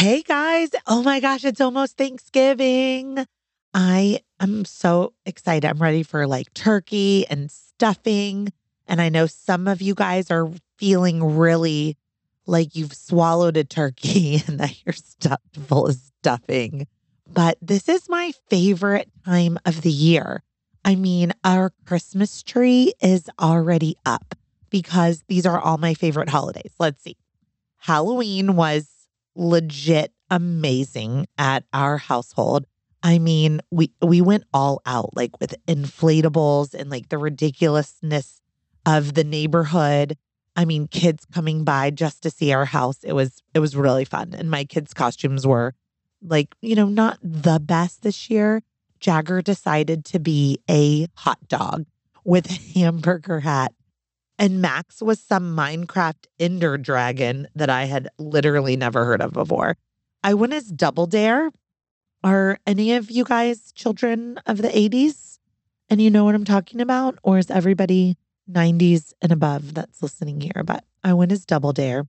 Hey guys. Oh my gosh, it's almost Thanksgiving. I am so excited. I'm ready for like turkey and stuffing. And I know some of you guys are feeling really like you've swallowed a turkey and that you're stuffed full of stuffing. But this is my favorite time of the year. I mean, our Christmas tree is already up because these are all my favorite holidays. Let's see. Halloween was legit amazing at our household. I mean, we we went all out like with inflatables and like the ridiculousness of the neighborhood. I mean, kids coming by just to see our house. It was it was really fun. And my kids' costumes were like, you know, not the best this year. Jagger decided to be a hot dog with a hamburger hat. And Max was some Minecraft Ender dragon that I had literally never heard of before. I went as Double Dare. Are any of you guys children of the 80s? And you know what I'm talking about? Or is everybody 90s and above that's listening here? But I went as Double Dare.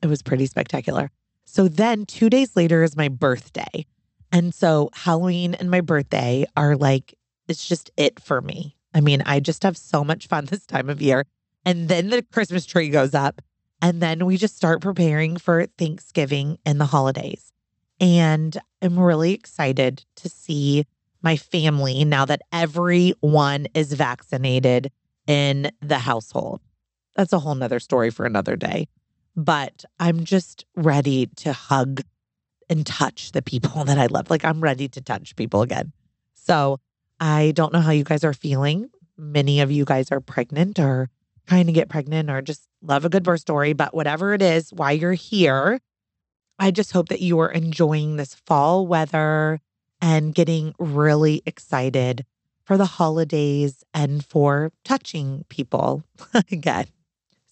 It was pretty spectacular. So then two days later is my birthday. And so Halloween and my birthday are like, it's just it for me. I mean, I just have so much fun this time of year. And then the Christmas tree goes up. And then we just start preparing for Thanksgiving and the holidays. And I'm really excited to see my family now that everyone is vaccinated in the household. That's a whole nother story for another day. But I'm just ready to hug and touch the people that I love. Like I'm ready to touch people again. So I don't know how you guys are feeling. Many of you guys are pregnant or trying to get pregnant or just love a good birth story. But whatever it is, why you're here, I just hope that you are enjoying this fall weather and getting really excited for the holidays and for touching people again.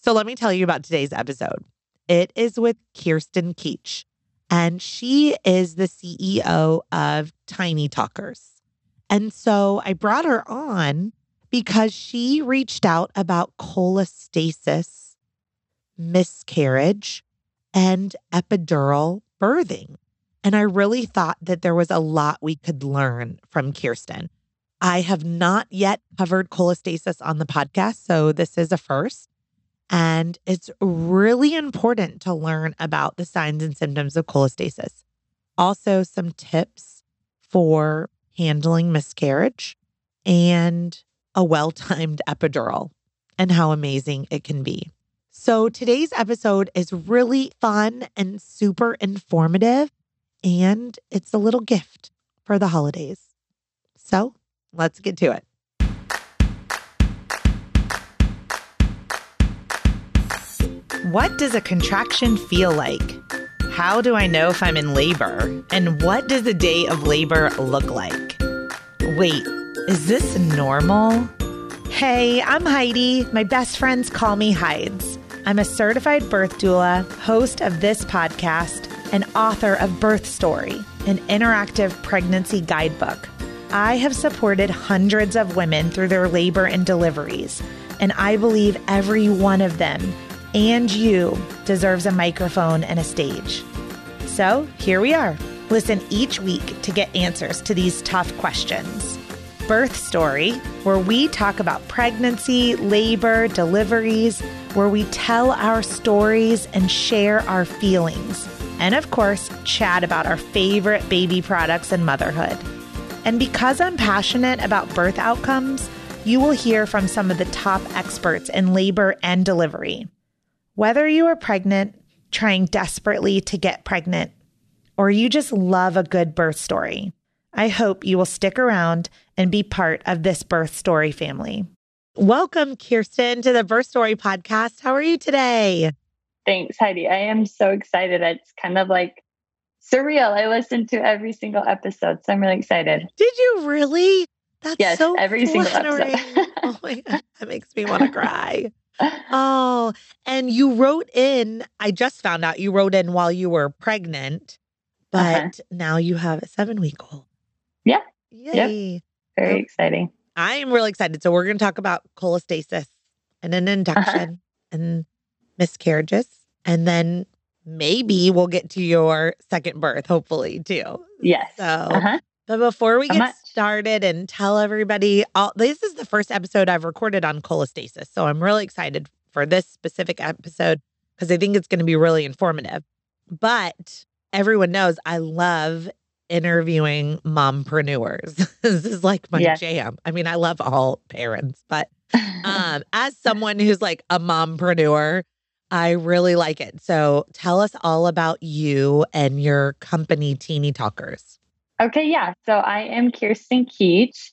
So let me tell you about today's episode. It is with Kirsten Keach, and she is the CEO of Tiny Talkers. And so I brought her on because she reached out about cholestasis, miscarriage, and epidural birthing. And I really thought that there was a lot we could learn from Kirsten. I have not yet covered cholestasis on the podcast, so this is a first. And it's really important to learn about the signs and symptoms of cholestasis. Also, some tips for handling miscarriage and a well timed epidural and how amazing it can be. So, today's episode is really fun and super informative, and it's a little gift for the holidays. So, let's get to it. What does a contraction feel like? How do I know if I'm in labor? And what does a day of labor look like? Wait, is this normal? Hey, I'm Heidi. My best friends call me Hides. I'm a certified birth doula, host of this podcast, and author of Birth Story, an interactive pregnancy guidebook. I have supported hundreds of women through their labor and deliveries, and I believe every one of them and you deserves a microphone and a stage. So here we are. Listen each week to get answers to these tough questions. Birth Story, where we talk about pregnancy, labor, deliveries, where we tell our stories and share our feelings. And of course, chat about our favorite baby products and motherhood. And because I'm passionate about birth outcomes, you will hear from some of the top experts in labor and delivery. Whether you are pregnant, trying desperately to get pregnant, or you just love a good birth story, I hope you will stick around and be part of this birth story family. Welcome, Kirsten, to the Birth Story podcast. How are you today? Thanks, Heidi. I am so excited. It's kind of like surreal. I listened to every single episode, so I'm really excited. Did you really? That's yes, so every single episode. oh my god, that makes me want to cry. oh, and you wrote in, I just found out you wrote in while you were pregnant, uh-huh. but uh-huh. now you have a seven week old. Yeah. Yay. Yep. Very exciting. I am really excited. So, we're going to talk about cholestasis and an uh-huh. induction uh-huh. and miscarriages and then maybe we'll get to your second birth, hopefully, too. Yes. So, Uh-huh. but before we So get much. started and tell everybody, all, this is the first episode I've recorded on cholestasis. So I'm really excited for this specific episode because I think it's going to be really informative. But everyone knows I love interviewing mompreneurs. this is like my Yes. jam. I mean, I love all parents, but um, as someone who's like a mompreneur, I really like it. So tell us all about you and your company, Teeny Talkers. Okay, yeah. So I am Kirsten Keach.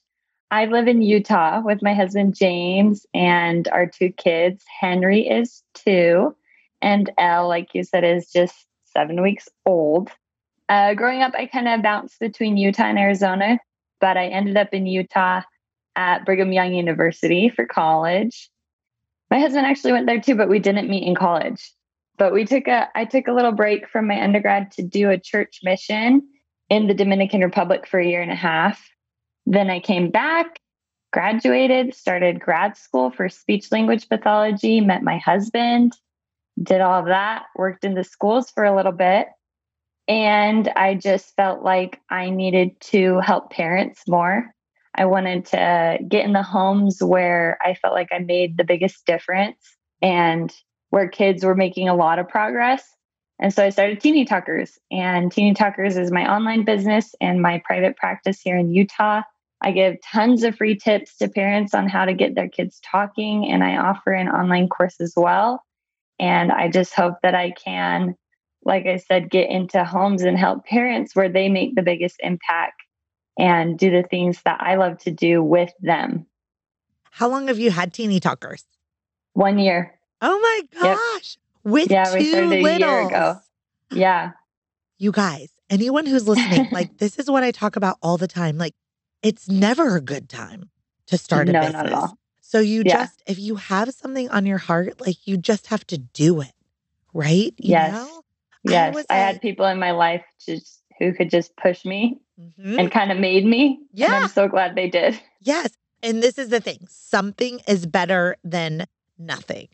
I live in Utah with my husband James and our two kids. Henry is two, and Elle, like you said, is just seven weeks old. Uh, growing up, I kind of bounced between Utah and Arizona, but I ended up in Utah at Brigham Young University for college. My husband actually went there too, but we didn't meet in college. But we took a I took a little break from my undergrad to do a church mission in the Dominican Republic for a year and a half. Then I came back, graduated, started grad school for speech language pathology, met my husband, did all of that, worked in the schools for a little bit. And I just felt like I needed to help parents more. I wanted to get in the homes where I felt like I made the biggest difference and where kids were making a lot of progress. And so I started Teeny Talkers, and Teeny Talkers is my online business and my private practice here in Utah. I give tons of free tips to parents on how to get their kids talking, and I offer an online course as well. And I just hope that I can, like I said, get into homes and help parents where they make the biggest impact and do the things that I love to do with them. How long have you had Teeny Talkers? One year. Oh my Yep. gosh. With Yeah, two started a year ago. Yeah. You guys, anyone who's listening, like this is what I talk about all the time. Like it's never a good time to start a No, business. not at all. So you Yeah. just if you have something on your heart, like you just have to do it. Right? You Yes. know? Yes. I, had people in my life just who could just push me Mhm. and kind of made me. And Yeah. I'm so glad they did. Yes. And this is the thing something is better than nothing,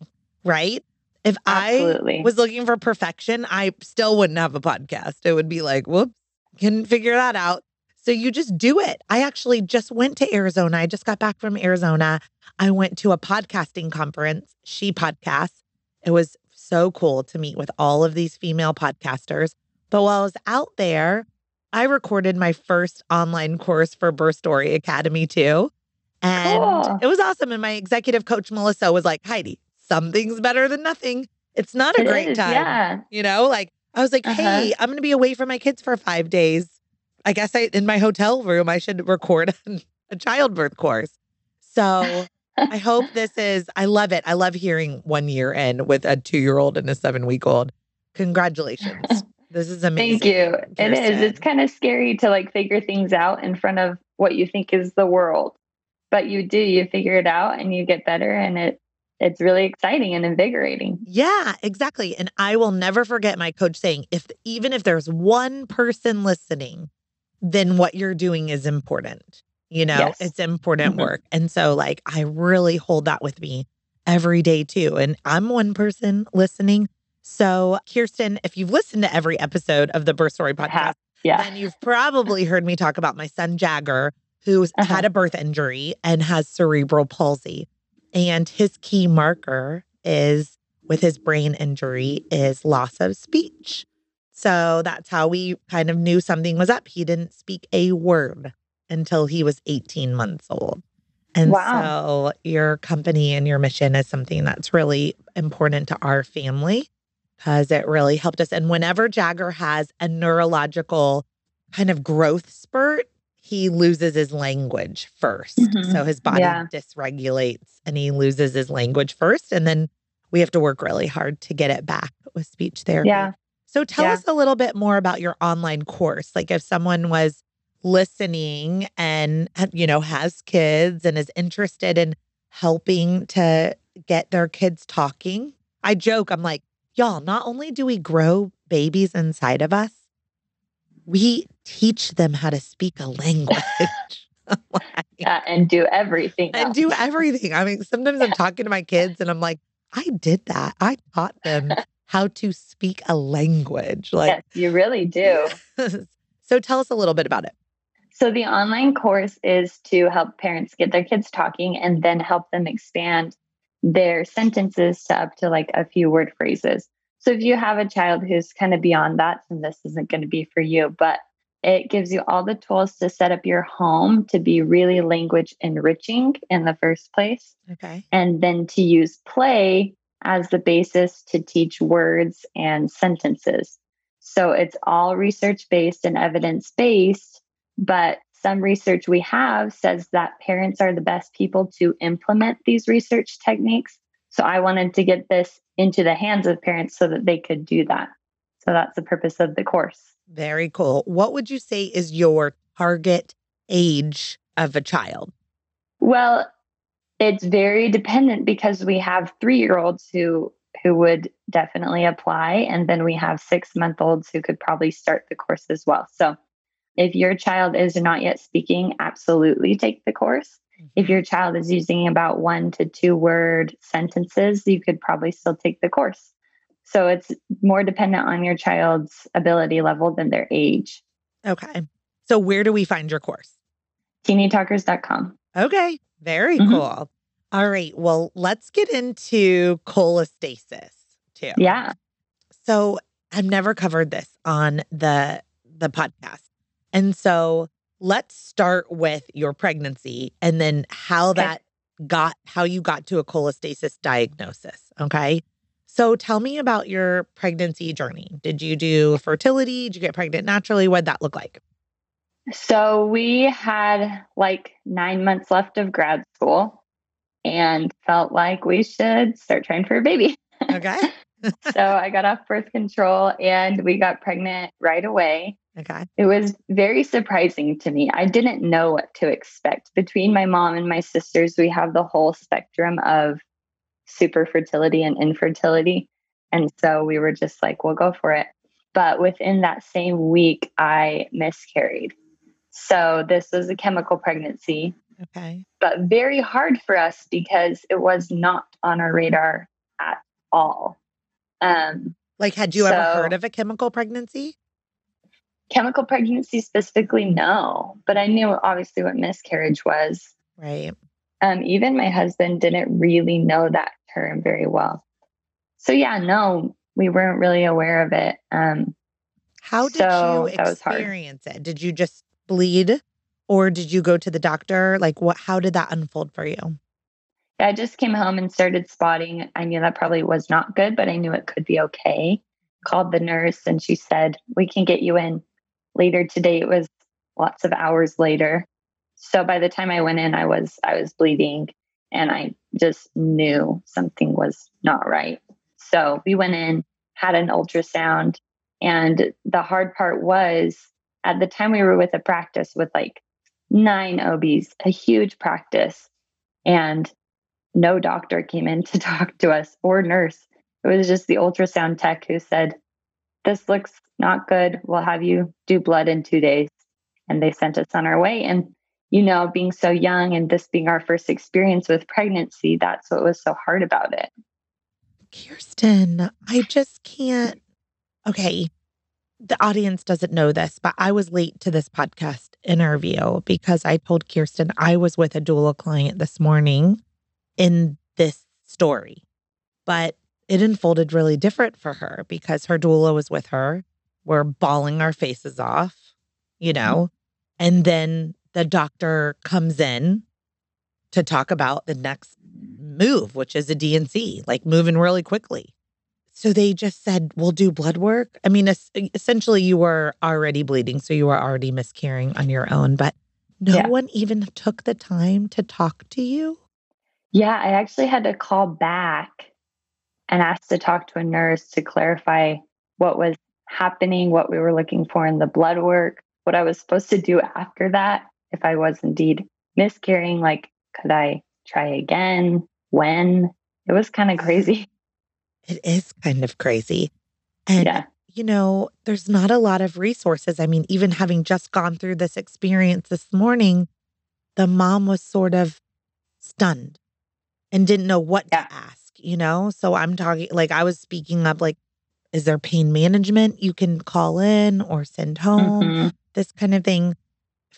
right? If Absolutely. I was looking for perfection, I still wouldn't have a podcast. It would be like, whoops, couldn't figure that out. So you just do it. I actually just went to Arizona. I just got back from Arizona. I went to a podcasting conference, She Podcasts. It was so cool to meet with all of these female podcasters. But while I was out there, I recorded my first online course for Birth Story Academy too. And Cool. it was awesome. And my executive coach, Melissa, was like, Heidi, something's better than nothing. It's not a It great is, time. Yeah. You know, like I was like, Uh-huh. hey, I'm going to be away from my kids for five days. I guess I, in my hotel room, I should record a childbirth course. So I hope this is, I love it. I love hearing one year in with a two year old and a seven week old. Congratulations. This is amazing. Thank you. It is. It's kind of scary to like figure things out in front of what you think is the world. But you do, you figure it out and you get better and it it's really exciting and invigorating. Yeah, exactly. And I will never forget my coach saying, if even if there's one person listening, then what you're doing is important. You know, Yes. it's important Mhm. work. And so, like, I really hold that with me every day too. And I'm one person listening. So, Kirsten, if you've listened to every episode of the Birth Story podcast, have. Yeah. then you've probably heard me talk about my son Jagger, who's Uh-huh. had a birth injury and has cerebral palsy. And his key marker is with his brain injury is loss of speech. So that's how we kind of knew something was up. He didn't speak a word until he was 18 months old. And Wow. so your company and your mission is something that's really important to our family because it really helped us. And whenever Jagger has a neurological kind of growth spurt, he loses his language 1st Mhm. So his body Yeah. dysregulates and he loses his language first. And then we have to work really hard to get it back with speech therapy. Yeah. So tell Yeah. us a little bit more about your online course. Like if someone was listening and you know has kids and is interested in helping to get their kids talking. I joke, I'm like, y'all, not only do we grow babies inside of us, we teach them how to speak a language. Like, Yeah, and do everything. and do everything. I mean, sometimes I'm talking to my kids and I'm like, I did that. I taught them how to speak a language. Like, yes, you really do. so tell us a little bit about it. So, the online course is to help parents get their kids talking and then help them expand their sentences to up to like a few word phrases. So, if you have a child who's kind of beyond that, then this isn't going to be for you. But it gives you all the tools to set up your home to be really language enriching in the first place. Okay. And then to use play as the basis to teach words and sentences. So it's all research based and evidence based but some research we have says that parents are the best people to implement these research techniques. So I wanted to get this into the hands of parents so that they could do that. So that's the purpose of the course. Very cool. What would you say is your target age of a child? Well, it's very dependent because we have 3-year-olds who who would definitely apply and then we have 6-month-olds who could probably start the course as well. So if your child is not yet speaking, absolutely take the course. If mm-hmm. your child is using about one to two word sentences, you could probably still take the course. So it's more dependent on your child's ability level than their age. Okay. So where do we find your course? TeenyTalkers.com. Okay. Very mm-hmm. cool. All right. Well, let's get into cholestasis too. Yeah. So I've never covered this on the the podcast. And so let's start with your pregnancy and then how okay. that got, how you got to a cholestasis diagnosis. Okay. So tell me about your pregnancy journey. Did you do fertility? Did you get pregnant naturally? What did that look like? So we had like nine months left of grad school and felt like we should start trying for a baby. Okay. so I got off birth control and we got pregnant right away. Okay. It was very surprising to me. I didn't know what to expect. Between my mom and my sisters, we have the whole spectrum of super fertility and infertility. And so we were just like, we'll go for it. But within that same week, I miscarried. So this was a chemical pregnancy. Okay. But very hard for us because it was not on our radar at all. Um, like, had you so, ever heard of a chemical pregnancy? Chemical pregnancy specifically, no, but I knew obviously what miscarriage was. Right. Um, even my husband didn't really know that term very well. So yeah, no, we weren't really aware of it. Um, How did so you experience it? Did you just bleed, or did you go to the doctor? Like, what? How did that unfold for you? I just came home and started spotting. I knew that probably was not good, but I knew it could be okay. Called the nurse and she said, We can get you in later today it was lots of hours later. So by the time i went in i was i was bleeding and i just knew something was not right. So we went in had an ultrasound and the hard part was at the time we were with a practice with like nine obs a huge practice and no doctor came in to talk to us or nurse. It was just the ultrasound tech who said this looks not good. We'll have you do blood in two days. And they sent us on our way. And, you know, being so young and this being our first experience with pregnancy, that's what was so hard about it. Kirsten, I just can't. Okay. The audience doesn't know this, but I was late to this podcast interview because I told Kirsten I was with a doula client this morning in this story. But it unfolded really different for her because her doula was with her. We're bawling our faces off, you mm-hmm. know, and then the doctor comes in to talk about the next move, which is a D&C, like moving really quickly. So they just said, we'll do blood work. I mean, essentially, you were already bleeding, so you were already miscarrying on your own, but no yeah. one even took the time to talk to you. Yeah, I actually had to call back and asked to talk to a nurse to clarify what was happening, what we were looking for in the blood work, what I was supposed to do after that if I was indeed miscarrying. Like, could I try again? When? It was kind of crazy. It is kind of crazy. And, yeah. you know, there's not a lot of resources. I mean, even having just gone through this experience this morning, the mom was sort of stunned and didn't know what yeah. to ask you know? So I'm talking like I was speaking up like is there pain management you can call in or send home? Mhm. This kind of thing.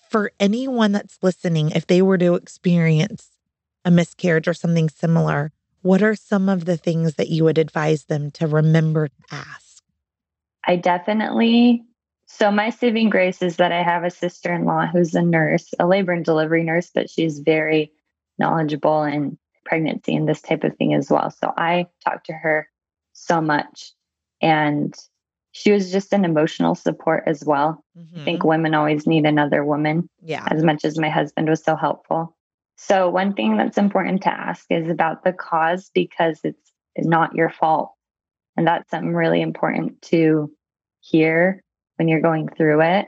For anyone that's listening, if they were to experience a miscarriage or something similar, what are some of the things that you would advise them to remember to ask? I definitely. So, my saving grace is that I have a sister in law who's a nurse, a labor and delivery nurse, but she's very knowledgeable in pregnancy and this type of thing as well. So, I talked to her so much. And she was just an emotional support as well. I think Mhm. women always need another woman Yeah. as much as my husband was so helpful. So, one thing that's important to ask is about the cause because it's not your fault. And that's something really important to hear when you're going through it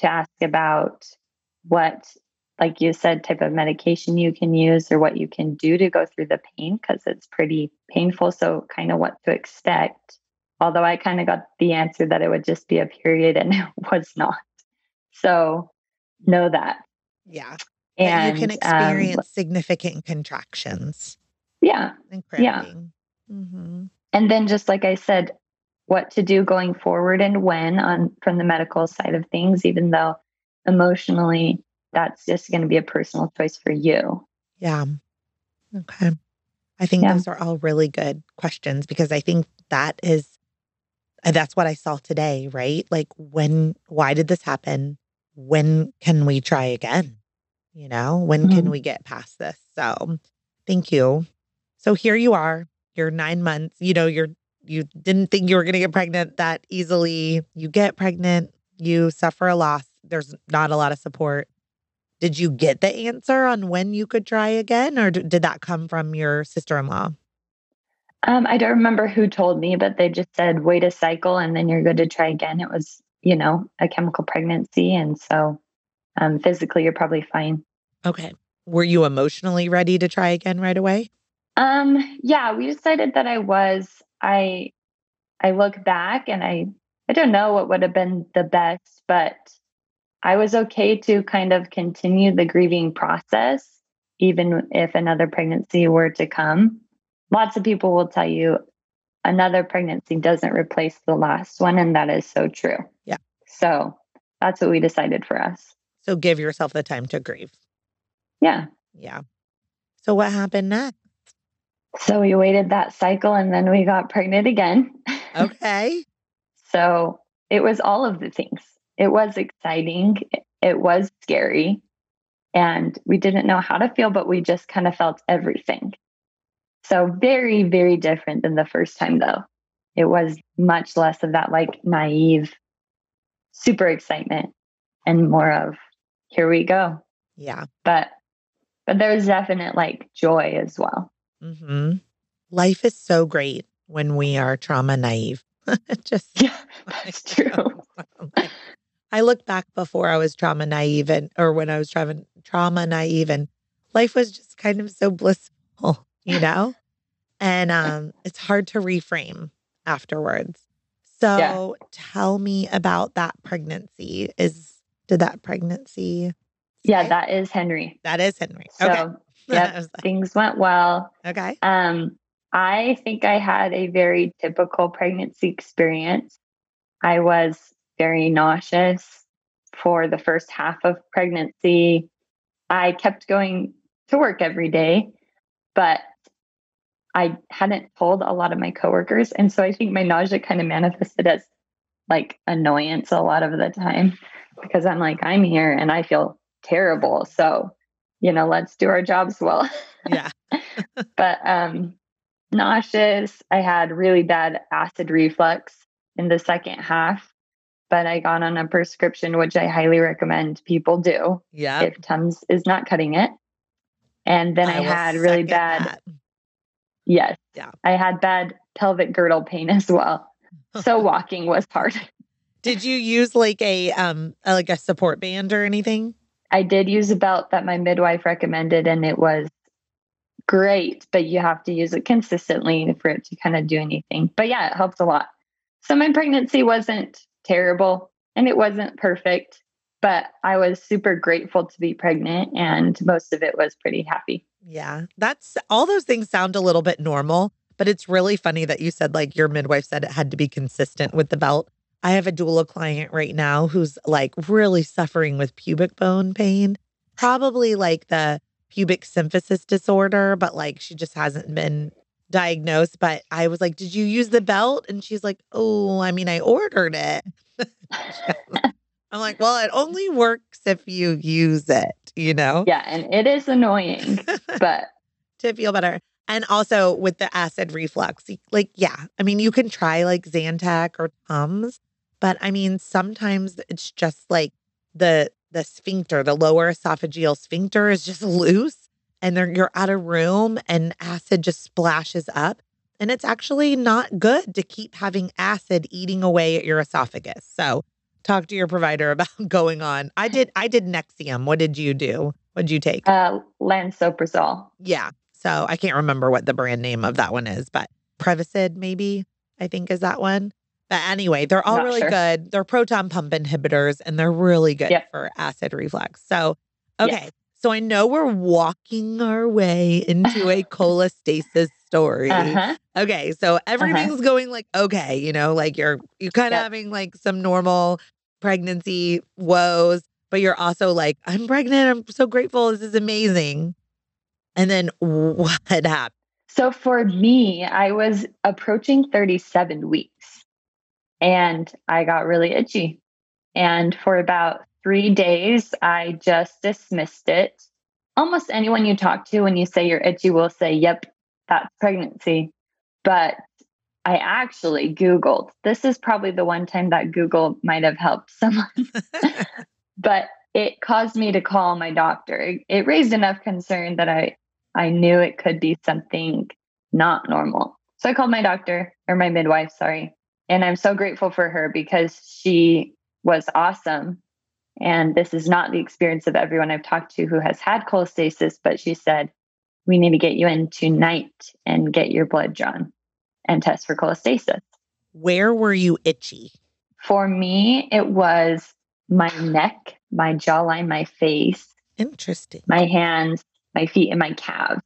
to ask about what, like you said, type of medication you can use or what you can do to go through the pain because it's pretty painful. So, kind of what to expect. Although I kind of got the answer that it would just be a period and it was not. So, know that. Yeah. And you can um, experience significant contractions yeah. and Yeah. cramping. hmm and then just like i said what to do going forward and when on from the medical side of things even though emotionally that's just going to be a personal choice for you Yeah. Okay. I think Yeah. those are all really good questions because I think that is, uh, that's what I saw today, right? Like, when, why did this happen? When can we try again? You know, when can Mhm. we get past this? So, thank you. So, here you are, you're nine months, you know, you're, you didn't think you were going to get pregnant that easily. You get pregnant, you suffer a loss. There's not a lot of support. Did you get the answer on when you could try again, or did that come from your sister in law? um, i don't remember who told me but they just said wait a cycle and then you're good to try again it was you know a chemical pregnancy and so um, physically you're probably fine Okay. Were you emotionally ready to try again right away? Um, yeah, we decided that I was. I I look back and I I don't know what would have been the best, but I was okay to kind of continue the grieving process, even if another pregnancy were to come. Lots of people will tell you another pregnancy doesn't replace the last one, and that is so true. Yeah. So that's what we decided for us. So give yourself the time to grieve. Yeah. Yeah. So what happened next? So we waited that cycle and then we got pregnant again. Okay. So it was all of the things. It was exciting. It was scary. And we didn't know how to feel, but we just kind of felt everything. So very, very different than the first time, though. It was much less of that like naive, super excitement and more of here we go. yeah. But but there was definite like joy as well. Mm-hmm. Life is so great when we are trauma naive. Just Yeah, that's true. I look back before I was trauma naive and or when I was trauma trauma naive and life was just kind of so blissful, you know? and um it's hard to reframe afterwards. So tell me about that pregnancy. Is did that pregnancy Yeah, stay? that is Henry. that is Henry. So okay. yep. Like, things went well. okay. Um, I think I had a very typical pregnancy experience. I was very nauseous for the first half of pregnancy. I kept going to work every day, but I hadn't told a lot of my coworkers. And so I think my nausea kind of manifested as like annoyance a lot of the time because I'm like, I'm here and I feel terrible. So, you know, let's do our jobs well. Yeah. but um nauseous i had really bad acid reflux in the second half but i got on a prescription which i highly recommend people do Yeah. if tums is not cutting it and then i, will had really bad that. yes Yeah. i had bad pelvic girdle pain as well so walking was hard Did you use like a um like a support band or anything? i did use a belt that my midwife recommended and it was great but you have to use it consistently for it to kind of do anything but yeah it helps a lot so my pregnancy wasn't terrible and it wasn't perfect but i was super grateful to be pregnant and most of it was pretty happy Yeah. That's all those things sound a little bit normal, But it's really funny that you said, like, your midwife said it had to be consistent with the belt. I have a doula client right now who's like really suffering with pubic bone pain, probably like the pubic symphysis disorder, but like she just hasn't been diagnosed. But I was like, Did you use the belt? And she's like, Oh, I mean, I ordered it. I'm like, Well, it only works if you use it, you know? Yeah. And it is annoying, but to feel better. And also with the acid reflux, like, yeah, I mean, you can try like Zantac or Tums, but I mean, sometimes it's just like the the sphincter, the lower esophageal sphincter is just loose and then you're out of room and acid just splashes up. And it's actually not good to keep having acid eating away at your esophagus. So talk to your provider about going on. I did I did Nexium. What did you do? What did you take? Uh lansoprazole. Yeah. So I can't remember what the brand name of that one is, but Prevacid maybe I think is that one. But anyway, they're all Not really sure. good. They're proton pump inhibitors and they're really good Yep. for acid reflux. So, okay. Yes. So I know we're walking our way into a cholestasis story. Uh-huh. Okay. So everything's going like okay, you know, like you're you're kind of Yep. having like some normal pregnancy woes, but you're also like, I'm pregnant. I'm so grateful. This is amazing. And then what happened? So for me, I was approaching 37 weeks and I got really itchy. And for about three days, I just dismissed it. Almost anyone you talk to when you say you're itchy will say, Yep, that's pregnancy. But I actually Googled. This is probably the one time that Google might have helped someone but it caused me to call my doctor. It, it raised enough concern that I I knew it could be something not normal. So I called my doctor or my midwife, sorry. And I'm so grateful for her because she was awesome. And this is not the experience of everyone I've talked to who has had cholestasis, but she said, we need to get you in tonight and get your blood drawn and test for cholestasis. Where were you itchy? For me, it was my neck, my jawline, my face, Interesting. my hands, my feet, and my calves.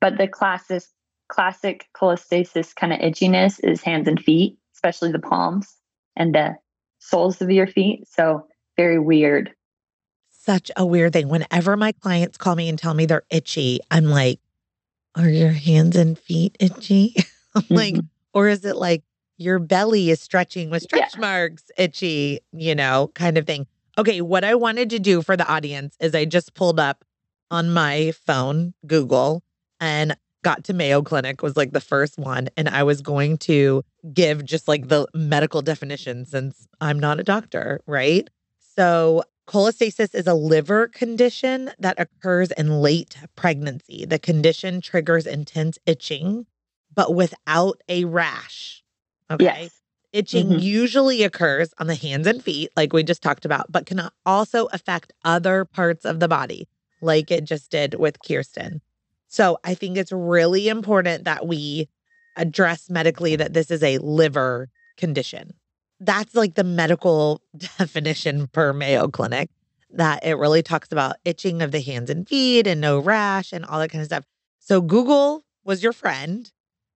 But the classic, classic cholestasis kind of itchiness is hands and feet, especially the palms and the soles of your feet. So very weird. Such a weird thing. Whenever my clients call me and tell me they're itchy, I'm like, are your hands and feet itchy? I'm like, Mhm. or is it like your belly is stretching with Yeah. stretch marks, itchy, you know, kind of thing. Okay, what I wanted to do for the audience is I just pulled up on my phone, Google, and got to Mayo Clinic was like the first one. And I was going to give just like the medical definition since I'm not a doctor, right? So, cholestasis is a liver condition that occurs in late pregnancy. The condition triggers intense itching, but without a rash. Okay. Yes. Itching Mhm. usually occurs on the hands and feet, like we just talked about, but can also affect other parts of the body, like it just did with Kirsten. So I think it's really important that we address medically that this is a liver condition. That's like the medical definition per Mayo Clinic, that it really talks about itching of the hands and feet and no rash and all that kind of stuff. So Google was your friend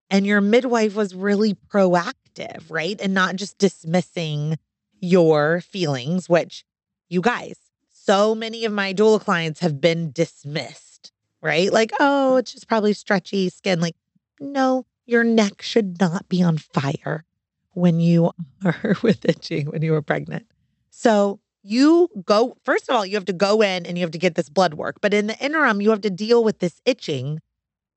and your midwife was really proactive, right? And not just dismissing your feelings, which you guys, so many of my doula clients have been dismissed, right? Like, oh, it's just probably stretchy skin. Like, no, your neck should not be on fire when you are with itching when you were pregnant. So you go, first of all, you have to go in and you have to get this blood work. But in the interim, you have to deal with this itching,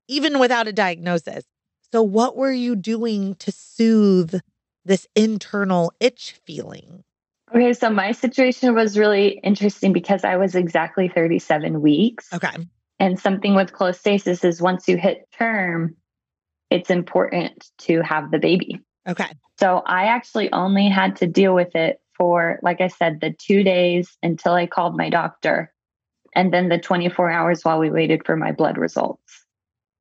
even without a diagnosis. So, what were you doing to soothe this internal itch feeling? Okay, so my situation was really interesting because I was exactly 37 weeks. Okay. And something with cholestasis is once you hit term, it's important to have the baby. Okay. So I actually only had to deal with it for, like I said, the two days until I called my doctor, and then the 24 hours while we waited for my blood results.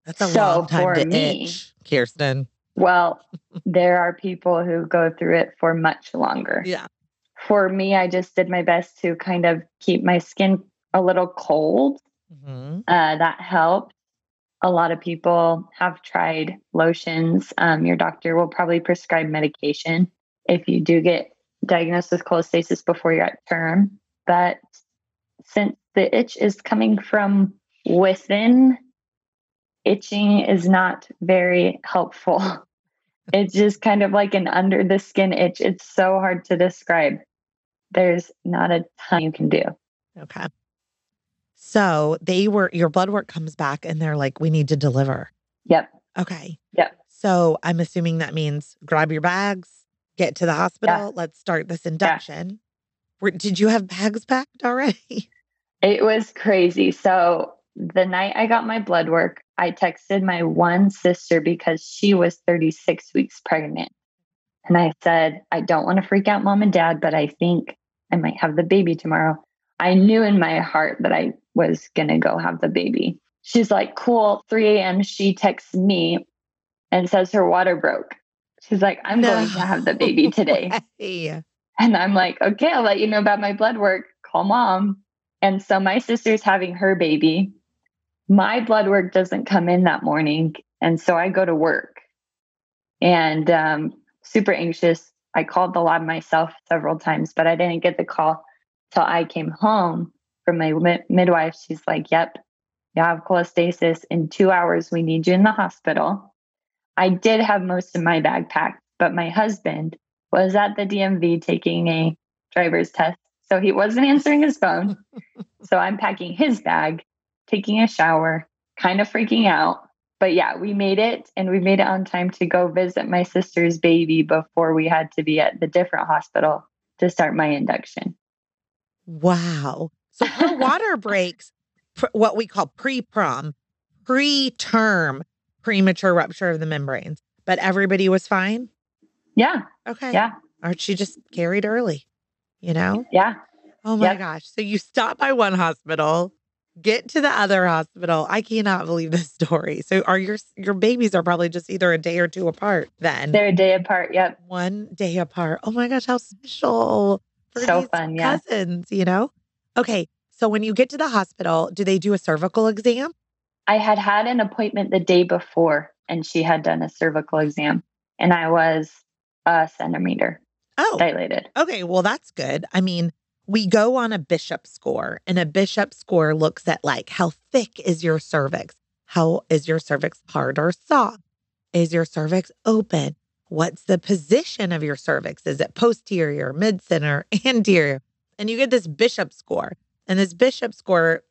That's a So, long time for to me- itch, Kirsten. Well, there are people who go through it for much longer. Yeah. For me, I just did my best to kind of keep my skin a little cold. Mhm. Uh, that helped. A lot of people have tried lotions. Um, your doctor will probably prescribe medication if you do get diagnosed with cholestasis before you're at term. But since the itch is coming from within, itching is not very helpful. it's just kind of like an under the skin itch. It's so hard to describe. There's not a ton you can do. Okay. So they were, your blood work comes back and they're like, we need to deliver. Yep. Okay. Yep. So I'm assuming that means grab your bags, get to the hospital. Yeah. Let's start this induction. Yeah. Were, did you have bags packed already? It was crazy. So the night I got my blood work, I texted my one sister because she was 36 weeks pregnant. And I said, I don't want to freak out mom and dad, but I think I might have the baby tomorrow. I knew in my heart that I was going to go have the baby. She's like, cool. 3 a.m. She texts me and says her water broke. She's like, I'm no. going to have the baby today. And I'm like, okay, I'll let you know about my blood work. Call mom. And so my sister's having her baby. My blood work doesn't come in that morning. And so I go to work and um, super anxious. I called the lab myself several times, but I didn't get the call till I came home from my mi- midwife. She's like, Yep, you have cholestasis. In two hours, we need you in the hospital. I did have most of my bag packed, but my husband was at the DMV taking a driver's test. So he wasn't answering his phone. so I'm packing his bag, taking a shower, kind of freaking out. But yeah, we made it and we made it on time to go visit my sister's baby before we had to be at the different hospital to start my induction. Wow. So her water breaks, what we call pre prom, pre term premature rupture of the membranes, but everybody was fine. Yeah. Okay. Yeah. Or she just carried early, you know? Yeah. Oh my yep. gosh. So you stop by one hospital, get to the other hospital. I cannot believe this story. So are your your babies are probably just either a day or two apart then? They're a day apart. Yep. One day apart. Oh my gosh, how special. so fun, yeah. Cousins, you know? Okay. So when you get to the hospital, do they do a cervical exam? I had had an appointment the day before and she had done a cervical exam and I was a centimeter oh. dilated. Okay, well, that's good. I mean, we go on a bishop score, and a bishop score looks at like how thick is your cervix? How is your cervix hard or soft? Is your cervix open? What's the position of your cervix? Is it posterior, mid center, anterior? And you get this bishop score. And this bishop score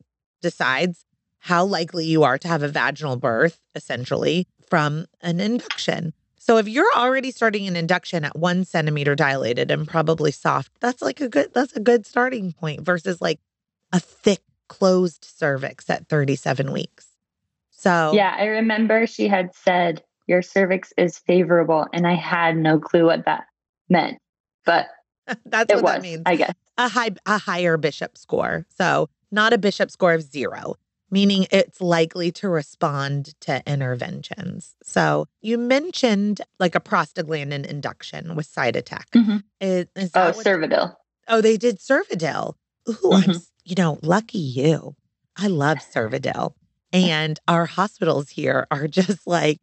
decides how likely you are to have a vaginal birth, essentially, from an induction. So if you're already starting an induction at one centimeter dilated and probably soft, that's like a good that's a good starting point versus like a thick closed cervix at 37 weeks. So Yeah, I remember she had said your cervix is favorable and I had no clue what that meant. But that's what was, that means. I guess. A high a higher bishop score. So not a bishop score of 0 meaning it's likely to respond to interventions. So you mentioned like a prostaglandin induction with Cytotec. Mm-hmm. Is, is oh, Cervidil. Oh, they did Cervidil. Ooh, mm-hmm. I'm, you know, lucky you. I love Cervidil. And our hospitals here are just like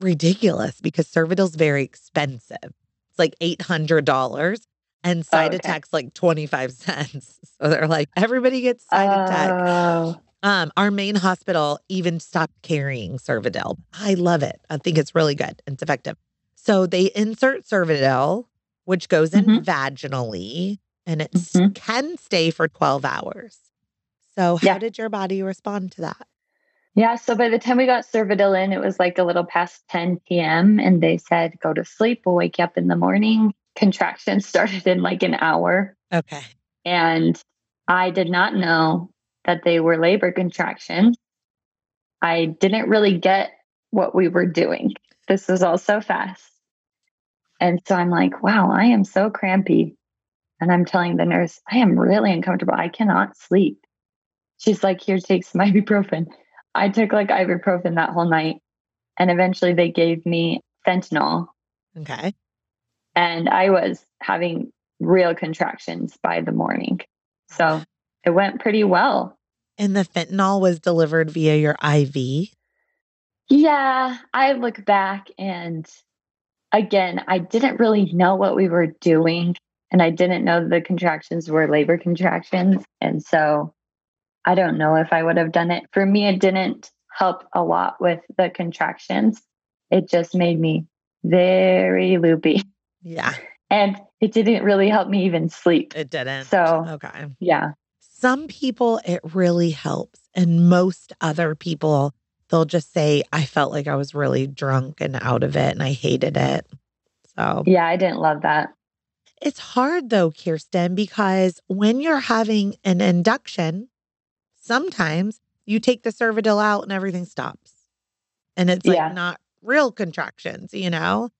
ridiculous because Cervidil's very expensive. It's like $800 and side oh, okay. like 25 cents. So they're like, everybody gets side Oh. Um, our main hospital even stopped carrying Cervidil. I love it. I think it's really good. It's effective. So they insert Cervidil, which goes in mm-hmm. vaginally, and it mm-hmm. can stay for 12 hours. So how yeah. did your body respond to that? Yeah, so by the time we got Cervidil in, it was like a little past 10 p.m. And they said, go to sleep. We'll wake you up in the morning. Contractions started in like an hour. Okay. And I did not know that they were labor contractions. I didn't really get what we were doing. This was all so fast. And so I'm like, wow, I am so crampy. And I'm telling the nurse, I am really uncomfortable. I cannot sleep. She's like, here, take some ibuprofen. I took like ibuprofen that whole night. And eventually they gave me fentanyl. Okay. And I was having real contractions by the morning. So it went pretty well. And the fentanyl was delivered via your IV? Yeah, I look back and again, I didn't really know what we were doing. And I didn't know the contractions were labor contractions. And so I don't know if I would have done it. For me, it didn't help a lot with the contractions. It just made me very loopy. Yeah. And it didn't really help me even sleep. It didn't. So, okay. Yeah. Some people, it really helps. And most other people, they'll just say, I felt like I was really drunk and out of it and I hated it. So, Yeah, I didn't love that. it's hard though, Kirsten, because when you're having an induction, sometimes you take the Cervidil out and everything stops. And it's like Yeah. not real contractions, you know?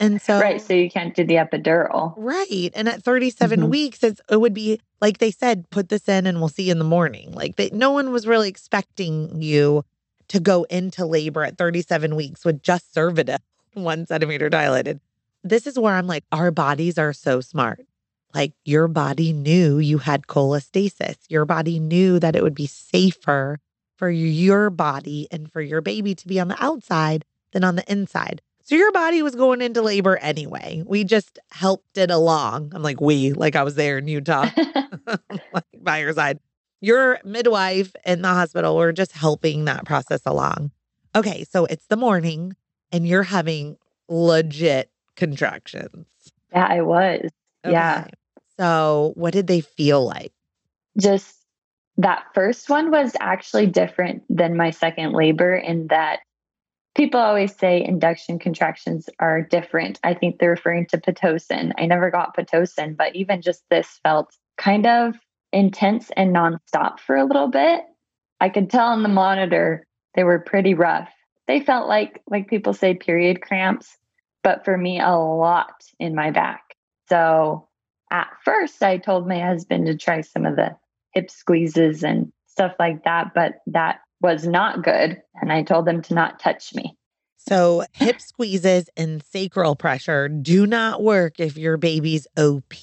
And so, right. So you can't do the epidural. Right. And at 37 Mhm. weeks, it's, it would be like they said, put this in and we'll see you in the morning. Like they, no one was really expecting you to go into labor at 37 weeks with just Cervidil, one centimeter dilated. This is where I'm like, our bodies are so smart. Like your body knew you had cholestasis. Your body knew that it would be safer for your body and for your baby to be on the outside than on the inside. So your body was going into labor anyway. We just helped it along. I'm like, we, like I was there in Utah, like by your side. Your midwife in the hospital were just helping that process along. Okay, so it's the morning and you're having legit contractions. yeah, I was. Yeah. So what did they feel like? Just that first one was actually different than my second labor in that people always say induction contractions are different. I think they're referring to Pitocin. I never got Pitocin, but even just this felt kind of intense and nonstop for a little bit. I could tell on the monitor they were pretty rough. They felt like, like people say, period cramps, but for me, a lot in my back. So at first, I told my husband to try some of the hip squeezes and stuff like that, but that was not good. And I told them to not touch me. So hip squeezes and sacral pressure do not work if your baby's OP.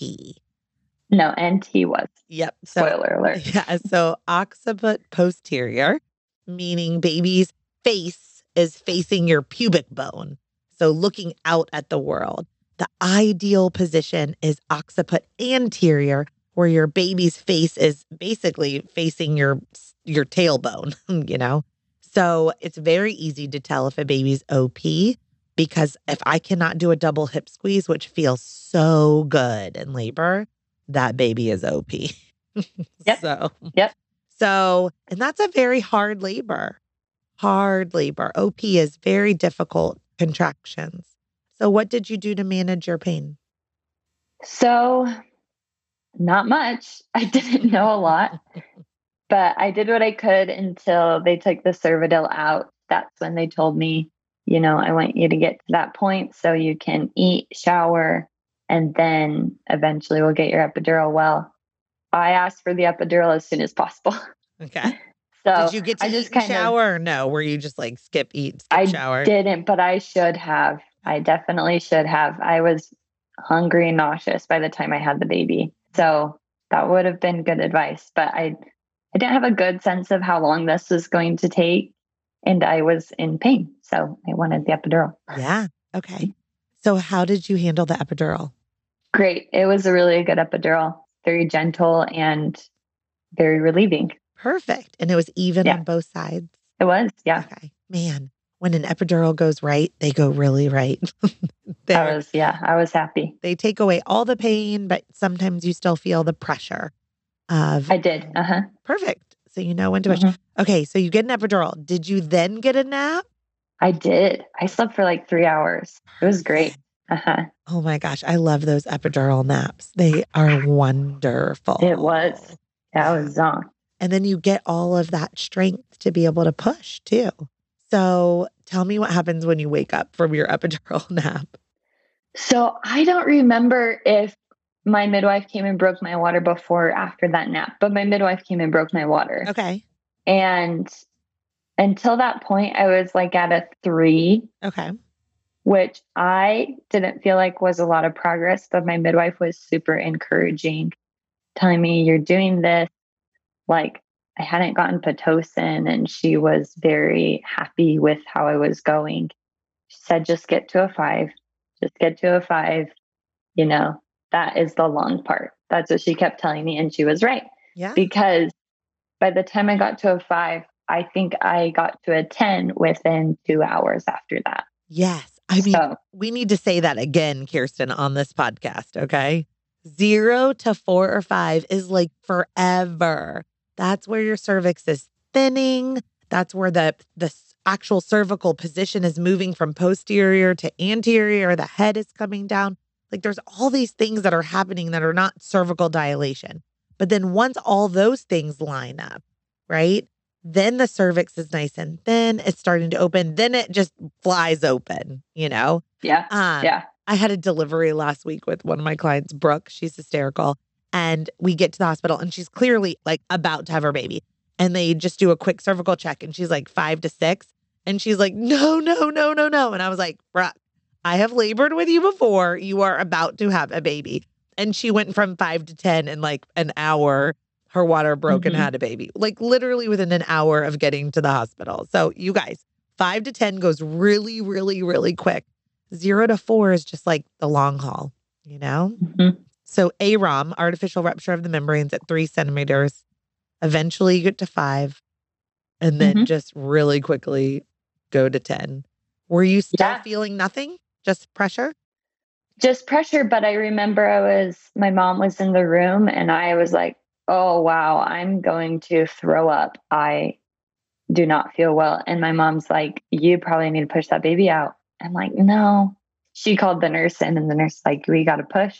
No, and he was. Yep. So Spoiler alert. Yeah. So occiput posterior, meaning baby's face is facing your pubic bone. So looking out at the world. The ideal position is occiput anterior, where your baby's face is basically facing your your tailbone, you know? So it's very easy to tell if a baby's OP because if I cannot do a double hip squeeze, which feels so good in labor, that baby is OP. Yep. So, Yep. So, and that's a very hard labor. Hard labor. OP is very difficult contractions. So, what did you do to manage your pain? So, not much. I didn't know a lot, but I did what I could until they took the Cervidil out. That's when they told me, you know, I want you to get to that point so you can eat, shower, and then eventually we'll get your epidural. Well, I asked for the epidural as soon as possible. Okay. So did you get to I just kind of shower or no? Were you just like skip eat, skip I shower? didn't, but I should have. I definitely should have. I was hungry and nauseous by the time I had the baby. So that would have been good advice. But I I didn't have a good sense of how long this was going to take. And I was in pain. So I wanted the epidural. Yeah. Okay. So, how did you handle the epidural? Great. It was a really good epidural, very gentle and very relieving. Perfect. And it was even Yeah. on both sides. It was, yeah. Okay. Man, when an epidural goes right, they go really right. I was, yeah, I was happy. they take away all the pain, but sometimes you still feel the pressure of I did. Uh huh. perfect. So you know when to push. Mhm. Okay, so you get an epidural. Did you then get a nap? I did. I slept for like three hours. It was great. Uh huh. Oh my gosh, I love those epidural naps. They are wonderful. It was. That was on. And then you get all of that strength to be able to push too. So tell me what happens when you wake up from your epidural nap. So I don't remember if my midwife came and broke my water before or after that nap, but my midwife came and broke my water. Okay. And until that point, I was like at a three, Okay. which I didn't feel like was a lot of progress, but my midwife was super encouraging, telling me, You're doing this. Like, I hadn't gotten Pitocin and she was very happy with how I was going. She said, just get to a five, just get to a five. You know, that is the long part. That's what she kept telling me. And she was right. Yeah. Because by the time I got to a five, I think I got to a 10 within two hours after that. Yes. I mean, So, we need to say that again, Kirsten, on this podcast. Okay. Zero to four or five is like forever. That's where your cervix is thinning. That's where the the actual cervical position is moving from posterior to anterior. The head is coming down. Like there's all these things that are happening that are not cervical dilation. But then once all those things line up, right? Then the cervix is nice and thin. It's starting to open. Then it just flies open, you know? yeah. Um, Yeah. I had a delivery last week with one of my clients, Brooke. She's hysterical. And we get to the hospital and she's clearly like about to have her baby. And they just do a quick cervical check and she's like five to six. And she's like, no, no, no, no, no. And I was like, Brooke, I have labored with you before. You are about to have a baby. And she went from five to 10 in like an hour. Her water broke and Mhm. had a baby, like literally within an hour of getting to the hospital. So, you guys, five to 10 goes really, really, really quick. Zero to four is just like the long haul, you know? Mhm. So AROM, artificial rupture of the membranes at three centimeters, eventually you get to five, and then Mhm. just really quickly go to 10. Were you still Yeah. feeling nothing? Just pressure? Just pressure. But I remember I was, my mom was in the room and I was like, oh, wow, I'm going to throw up. I do not feel well. And my mom's like, you probably need to push that baby out. I'm like, no. She called the nurse in and the nurse like, we got to push.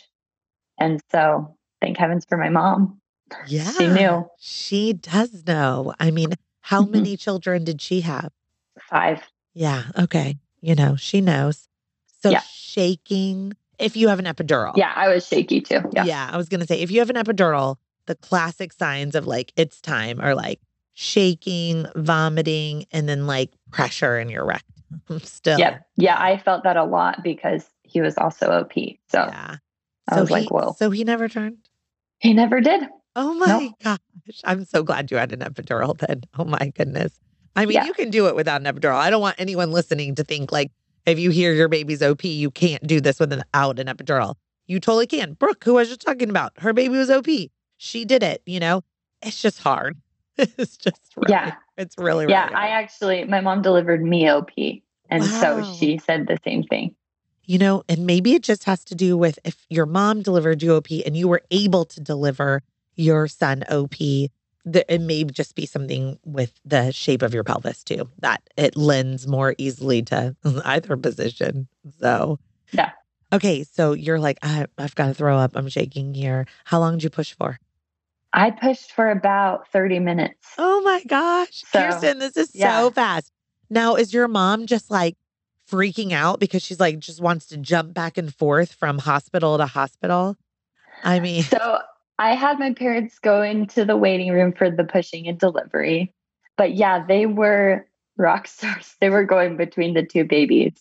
And so thank heavens for my mom. Yeah. She knew She does know. I mean, how Mhm. many children did she have? five. Yeah. Okay. You know, she knows. So Yeah. shaking, if you have an epidural. Yeah, I was shaky too. Yeah. Yeah, I was going to say if you have an epidural, the classic signs of like it's time are like shaking, vomiting, and then like pressure in your rectum still. Yep. Yeah, I felt that a lot because he was also OP. So Yeah. I was he, like, whoa. So he never turned. he never did. Oh my No. gosh. I'm so glad you had an epidural then. Oh my goodness. I mean, Yeah. you can do it without an epidural. I don't want anyone listening to think like if you hear your baby's OP, you can't do this without an epidural. You totally can. Brooke, who I was just talking about, her baby was OP. She did it, you know? It's just hard. it's just really, Yeah. It's really, really Yeah, hard. I actually, my mom delivered me OP. And so she said the same thing. You know, and maybe it just has to do with if your mom delivered you OP and you were able to deliver your son OP, that it may just be something with the shape of your pelvis too, that it lends more easily to either position. So, Yeah. Okay. So you're like, I, I've got to throw up. I'm shaking here. How long did you push for? I pushed for about 30 minutes. Oh my gosh. So, Kirsten, this is yeah. so fast. Now, is your mom just like freaking out because she's like, just wants to jump back and forth from hospital to hospital? I mean, So I had my parents go into the waiting room for the pushing and delivery. But yeah, they were rock stars. They were going between the two babies.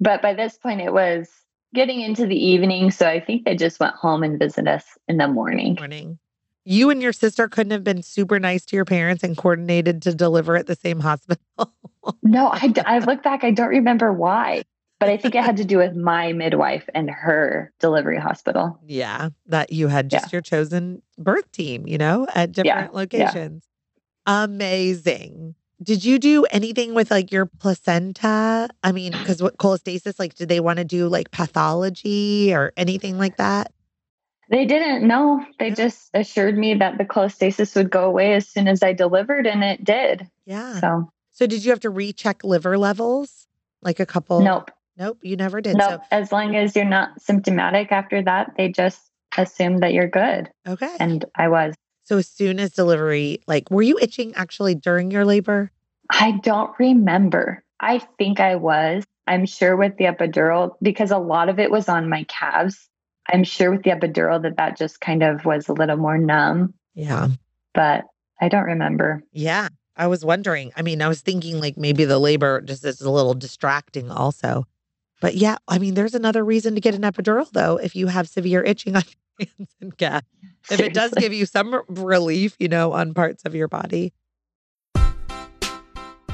But by this point, it was getting into the evening. So I think they just went home and visited us in the morning. morning. You and your sister couldn't have been super nice to your parents and coordinated to deliver at the same hospital. No, I, I look back, I don't remember why, but I think it had to do with my midwife and her delivery hospital. yeah, that you had Yeah. just your chosen birth team, you know, at different locations. Amazing. Did you do anything with like your placenta? I mean, because what cholestasis, like, did they want to do like pathology or anything like that? They didn't know. They just assured me that the cholestasis would go away as soon as I delivered, and it did. Yeah. So, So did you have to recheck liver levels? Like a couple? nope. Nope, you never did. Nope. As long as you're not symptomatic after that, they just assume that you're good. Okay. And I was. So as soon as delivery, like, were you itching actually during your labor? I don't remember. I think I was. I'm sure with the epidural, because a lot of it was on my calves. I'm sure with the epidural that that just kind of was a little more numb, Yeah. but I don't remember. Yeah. I was wondering. I mean, I was thinking like maybe the labor just is a little distracting also. But yeah, I mean, there's another reason to get an epidural though if you have severe itching on hands and gas. If it does give you some relief, you know, on parts of your body.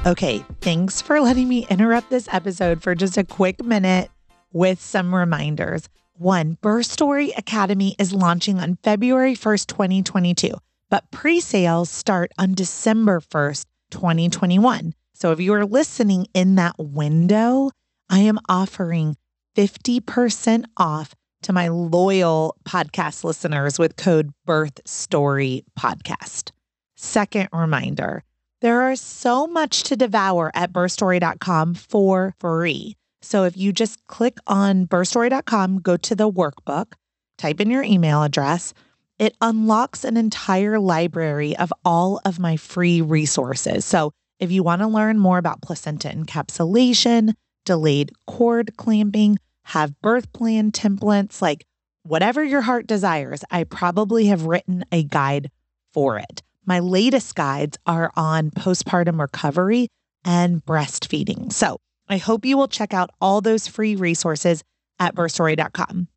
Okay, thanks for letting me interrupt this episode for just a quick minute with some reminders. One, Birth Story Academy is launching on February 1st, 2022, but pre sales start on December 1st, 2021. So if you are listening in that window, I am offering 50% off to my loyal podcast listeners with code Birth Story Podcast. Second reminder there is so much to devour at birthstory.com for free. So if you just click on birthstory.com, go to the workbook, type in your email address, it unlocks an entire library of all of my free resources. So if you want to learn more about placenta encapsulation, delayed cord clamping, have birth plan templates, like whatever your heart desires, I probably have written a guide for it. My latest guides are on postpartum recovery and breastfeeding. So I hope you will check out all those free resources at birthstory.com.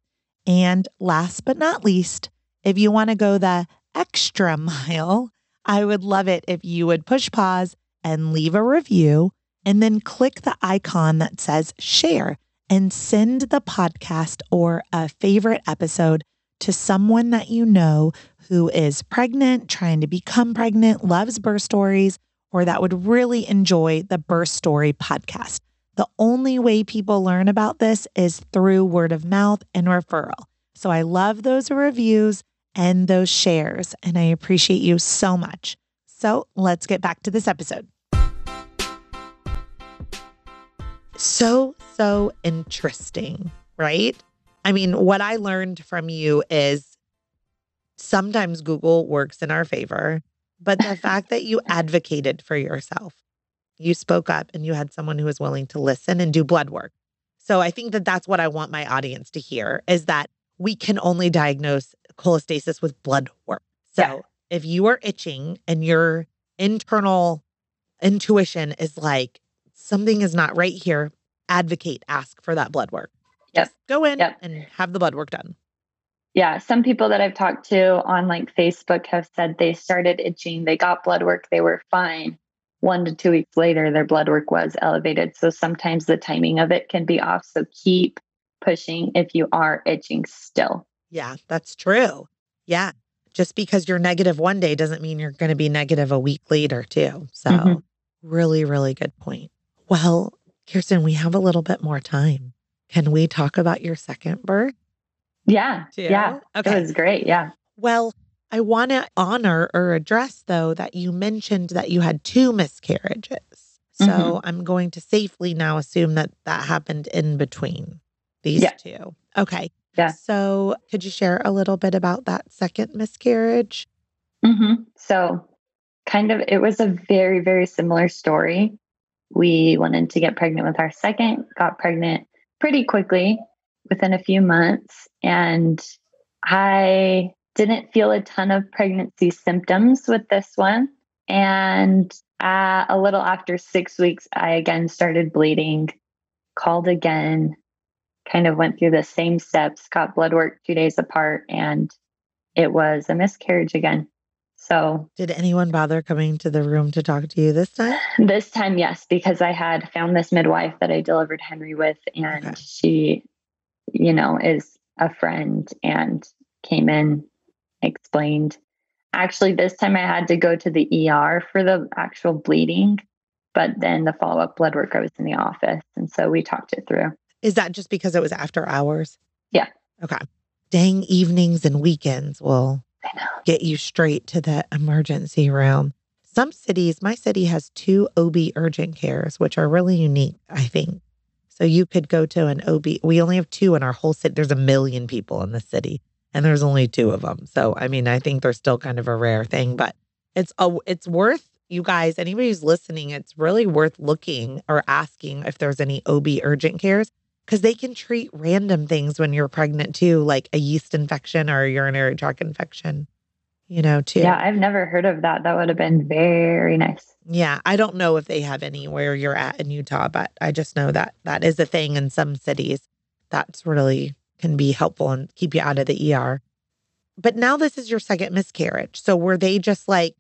And last but not least, if you want to go the extra mile, I would love it if you would push pause and leave a review and then click the icon that says share and send the podcast or a favorite episode to someone that you know who is pregnant, trying to become pregnant, loves birth stories, or that would really enjoy the birth story podcast. The only way people learn about this is through word of mouth and referral. So I love those reviews and those shares, and I appreciate you so much. So let's get back to this episode. So, so interesting, right? I mean, what I learned from you is sometimes Google works in our favor, but the fact that you advocated for yourself, you spoke up and you had someone who was willing to listen and do blood work. So I think that that's what I want my audience to hear is that we can only diagnose cholestasis with blood work. So Yeah. if you are itching and your internal intuition is like something is not right here, advocate, ask for that blood work. Yes. Just go in Yep. and have the blood work done. Yeah, some people that I've talked to on like Facebook have said they started itching, they got blood work, they were fine. One to two weeks later, their blood work was elevated. So sometimes the timing of it can be off. So keep pushing if you are itching still. Yeah, that's true. Yeah. Just because you're negative one day doesn't mean you're going to be negative a week later, too. So, Mhm. really, really good point. Well, Kirsten, we have a little bit more time. Can we talk about your second birth? Yeah. too? Yeah. Okay. It was great. Yeah. Well, I want to honor or address, though, that you mentioned that you had two miscarriages. So Mhm. I'm going to safely now assume that that happened in between these Yeah. two. Okay. Yeah. So could you share a little bit about that second miscarriage? hmm So, kind of, it was a very, very similar story. We wanted to get pregnant with our second, got pregnant pretty quickly within a few months. And I didn't feel a ton of pregnancy symptoms with this one. And uh, a little after six weeks, I again started bleeding, called again, kind of went through the same steps, got blood work two days apart, and it was a miscarriage again. So Did anyone bother coming to the room to talk to you this time? this time, yes, because I had found this midwife that I delivered Henry with, and Okay. she, you know, is a friend and came in, explained. Actually, this time I had to go to the ER for the actual bleeding, but then the follow up blood work, I was in the office. And so we talked it through. Is that just because it was after hours? Yeah. Okay. Dang evenings and weekends will get you straight to the emergency room. Some cities, my city has two OB urgent cares, which are really unique, I think. So you could go to an OB. We only have two in our whole city. There's a million people in the city, and there's only two of them. So I mean, I think they're still kind of a rare thing, but it's a it's worth you guys. Anybody who's listening, it's really worth looking or asking if there's any OB urgent cares because they can treat random things when you're pregnant too, like a yeast infection or a urinary tract infection, you know, too. Yeah, I've never heard of that. That would have been very nice. Yeah, I don't know if they have any where you're at in Utah, but I just know that that is a thing in some cities. That's really can be helpful and keep you out of the ER. but now this is your second miscarriage. So were they just like,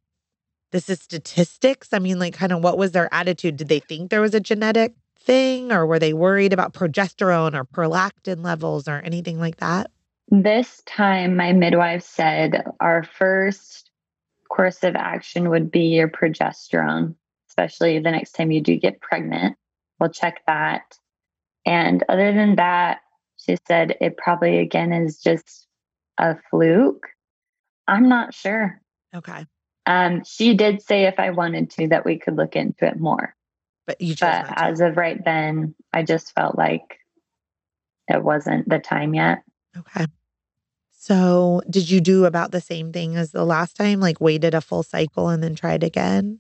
this is statistics? I mean, like, kind of what was their attitude? Did they think there was a genetic thing or were they worried about progesterone or prolactin levels or anything like that? This time, my midwife said our first course of action would be your progesterone, especially the next time you do get pregnant. We'll check that. And other than that, she said it probably again is just a fluke. I'm not sure. Okay. Um, she did say if I wanted to that we could look into it more. But you but as of right then, I just felt like it wasn't the time yet. Okay. So, did you do about the same thing as the last time? Like, waited a full cycle and then tried again?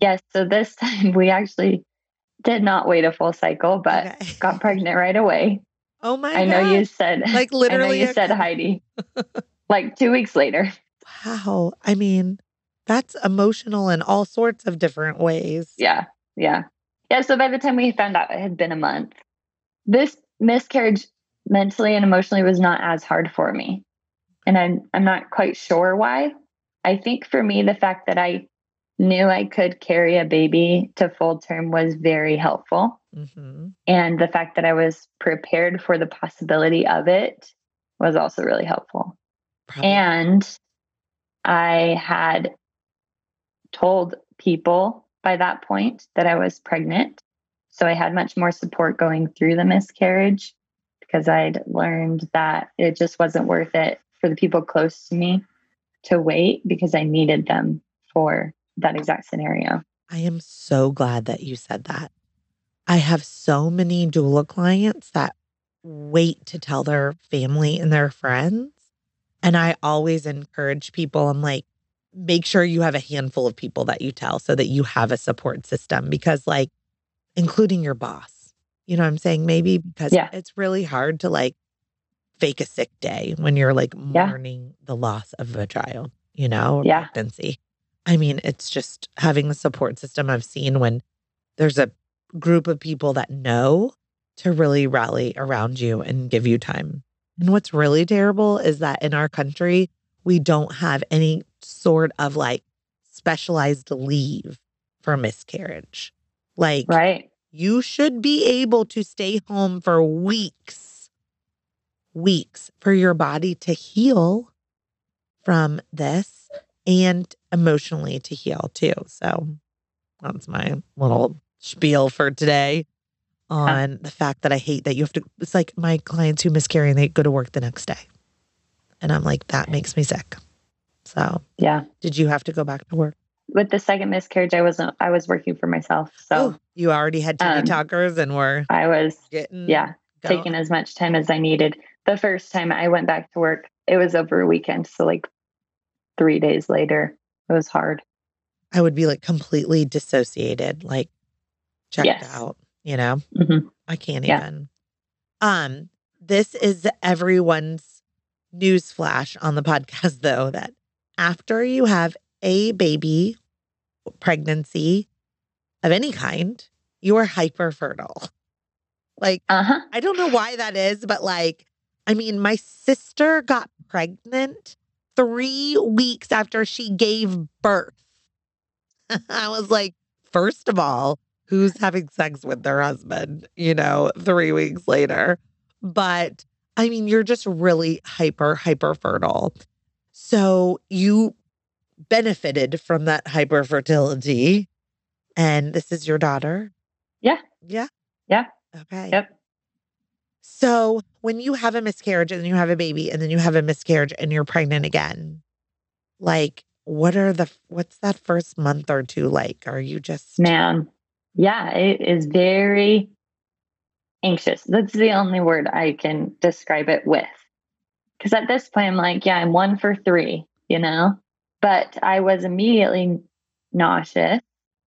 Yes. So, this time we actually did not wait a full cycle, but okay. got pregnant right away. Oh my! God I know you said like literally. you said Heidi. like two weeks later. Wow. I mean, that's emotional in all sorts of different ways. Yeah. Yeah. Yeah. So by the time we found out it had been a month, this miscarriage mentally and emotionally was not as hard for me. And I'm I'm not quite sure why. I think for me the fact that I knew I could carry a baby to full term was very helpful. Mm-hmm. And the fact that I was prepared for the possibility of it was also really helpful. Probably. And I had told people by that point that I was pregnant. So I had much more support going through the miscarriage because I'd learned that it just wasn't worth it for the people close to me to wait because I needed them for that exact scenario. I am so glad that you said that. I have so many doula clients that wait to tell their family and their friends. And I always encourage people, I'm like, make sure you have a handful of people that you tell so that you have a support system because, like, including your boss, you know what I'm saying? Maybe because yeah. it's really hard to like fake a sick day when you're like mourning yeah. the loss of a child, you know, yeah. pregnancy. I mean, it's just having the support system I've seen when there's a group of people that know to really rally around you and give you time. And what's really terrible is that in our country, we don't have any sort of like specialized leave for miscarriage. Like, right. You should be able to stay home for weeks, weeks for your body to heal from this and emotionally to heal too. So that's my little spiel for today on huh. the fact that I hate that you have to. It's like my clients who miscarry and they go to work the next day. And I'm like, that makes me sick. So, yeah. Did you have to go back to work? With the second miscarriage, I wasn't, I was working for myself. So, oh, you already had titty um, talkers and were, I was getting, yeah, going. taking as much time as I needed. The first time I went back to work, it was over a weekend. So, like three days later, it was hard. I would be like completely dissociated, like checked yes. out, you know? Mm-hmm. I can't yeah. even. Um, this is everyone's news flash on the podcast, though, that after you have a baby pregnancy of any kind, you are hyper fertile. Like, uh-huh. I don't know why that is, but like, I mean, my sister got pregnant three weeks after she gave birth. I was like, first of all, who's having sex with their husband, you know, three weeks later? But I mean, you're just really hyper, hyper fertile. So you benefited from that hyper fertility. And this is your daughter? Yeah. Yeah. Yeah. Okay. Yep. So when you have a miscarriage and you have a baby and then you have a miscarriage and you're pregnant again, like what are the what's that first month or two like? Are you just man? Yeah, it is very anxious. That's the only word I can describe it with. Because at this point, I'm like, yeah, I'm one for three, you know? But I was immediately nauseous,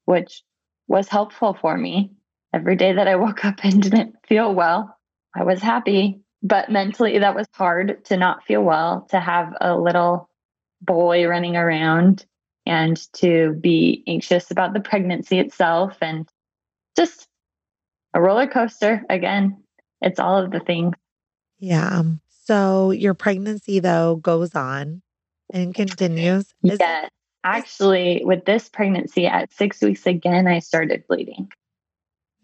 which was helpful for me. Every day that I woke up and didn't feel well, I was happy. But mentally, that was hard to not feel well, to have a little boy running around and to be anxious about the pregnancy itself and just a roller coaster again. It's all of the things. Yeah. So your pregnancy though goes on and continues. Is it- Actually, with this pregnancy at six weeks again, I started bleeding.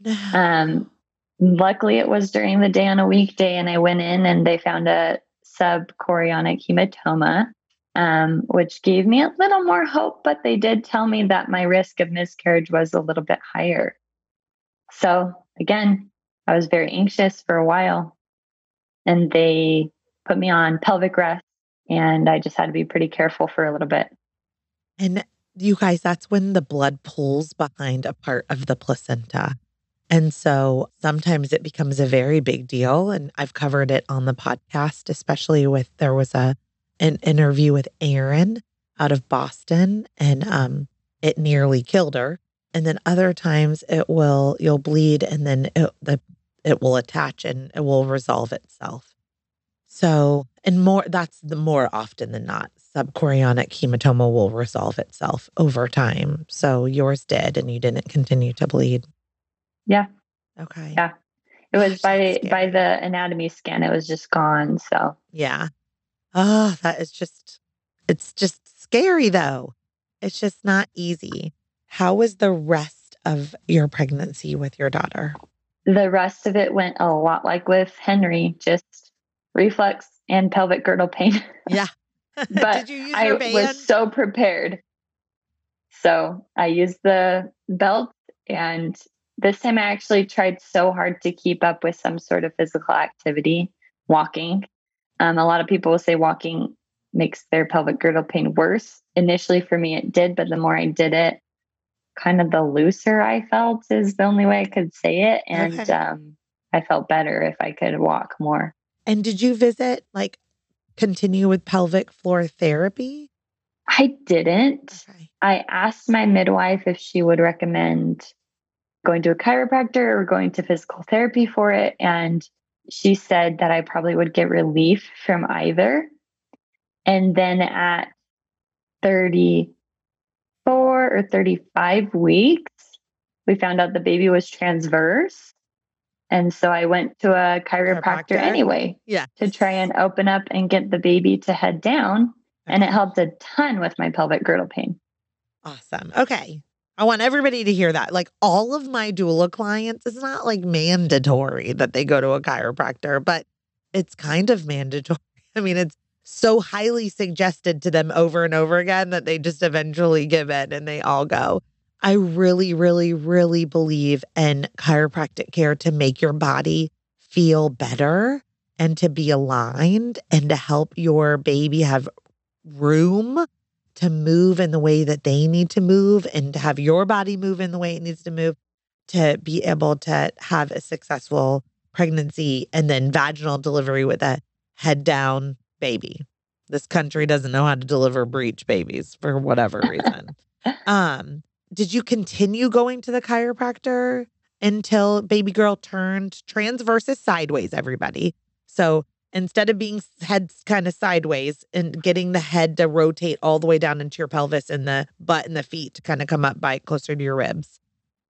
Um, luckily, it was during the day on a weekday, and I went in and they found a subchorionic hematoma, um, which gave me a little more hope. But they did tell me that my risk of miscarriage was a little bit higher. So again, I was very anxious for a while, and they put me on pelvic rest, and I just had to be pretty careful for a little bit. And you guys, that's when the blood pulls behind a part of the placenta. And so sometimes it becomes a very big deal. And I've covered it on the podcast, especially with there was a an interview with Erin out of Boston and um it nearly killed her. And then other times it will you'll bleed and then it the it will attach and it will resolve itself. So, and more, that's the more often than not, subchorionic hematoma will resolve itself over time. So yours did, and you didn't continue to bleed. Yeah. Okay. Yeah. It was Gosh, by by the anatomy scan. It was just gone. So Yeah. Oh, that is just, it's just scary though. It's just not easy. How was the rest of your pregnancy with your daughter? the rest of it went a lot like with Henry, just reflux and pelvic girdle pain. Yeah. But did you use I was so prepared. So I used the belt, and this time I actually tried so hard to keep up with some sort of physical activity, walking. Um, a lot of people will say walking makes their pelvic girdle pain worse. Initially, for me, it did, but the more I did it, kind of the looser I felt is the only way I could say it. And Okay. um, I felt better if I could walk more. and did you visit, like, continue with pelvic floor therapy? I didn't. Okay. I asked my midwife if she would recommend going to a chiropractor or going to physical therapy for it. And she said that I probably would get relief from either. And then at 34 or 35 weeks, we found out the baby was transverse. And so I went to a chiropractor, Chiropractor? anyway Yeah. to try and open up and get the baby to head down. And it helped a ton with my pelvic girdle pain. Awesome. Okay. I want everybody to hear that. Like all of my doula clients, it's not like mandatory that they go to a chiropractor, but it's kind of mandatory. I mean, it's so highly suggested to them over and over again that they just eventually give in and they all go. I really, really, really believe in chiropractic care to make your body feel better and to be aligned and to help your baby have room to move in the way that they need to move and to have your body move in the way it needs to move to be able to have a successful pregnancy and then vaginal delivery with a head down baby. This country doesn't know how to deliver breech babies for whatever reason. um, did you continue going to the chiropractor until baby girl turned transverse is sideways, everybody? So instead of being head kind of sideways and getting the head to rotate all the way down into your pelvis and the butt and the feet to kind of come up by closer to your ribs.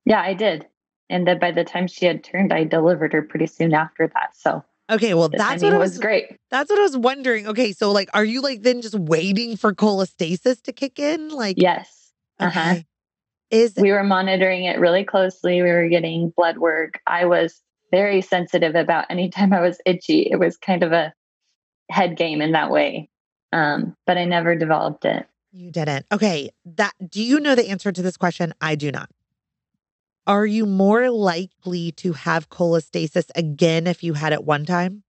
Yeah, I did. And then by the time she had turned, I delivered her pretty soon after that. So Okay, well that's what was was great. that's what I was wondering. Okay, so like are you like then just waiting for cholestasis to kick in? Like Yes. Uh-huh. okay. Is We were monitoring it really closely. We were getting blood work. I was very sensitive about anytime I was itchy. It was kind of a head game in that way. Um, but I never developed it. You didn't. Okay. That do you know the answer to this question? I do not. Are you more likely to have cholestasis again if you had it one time?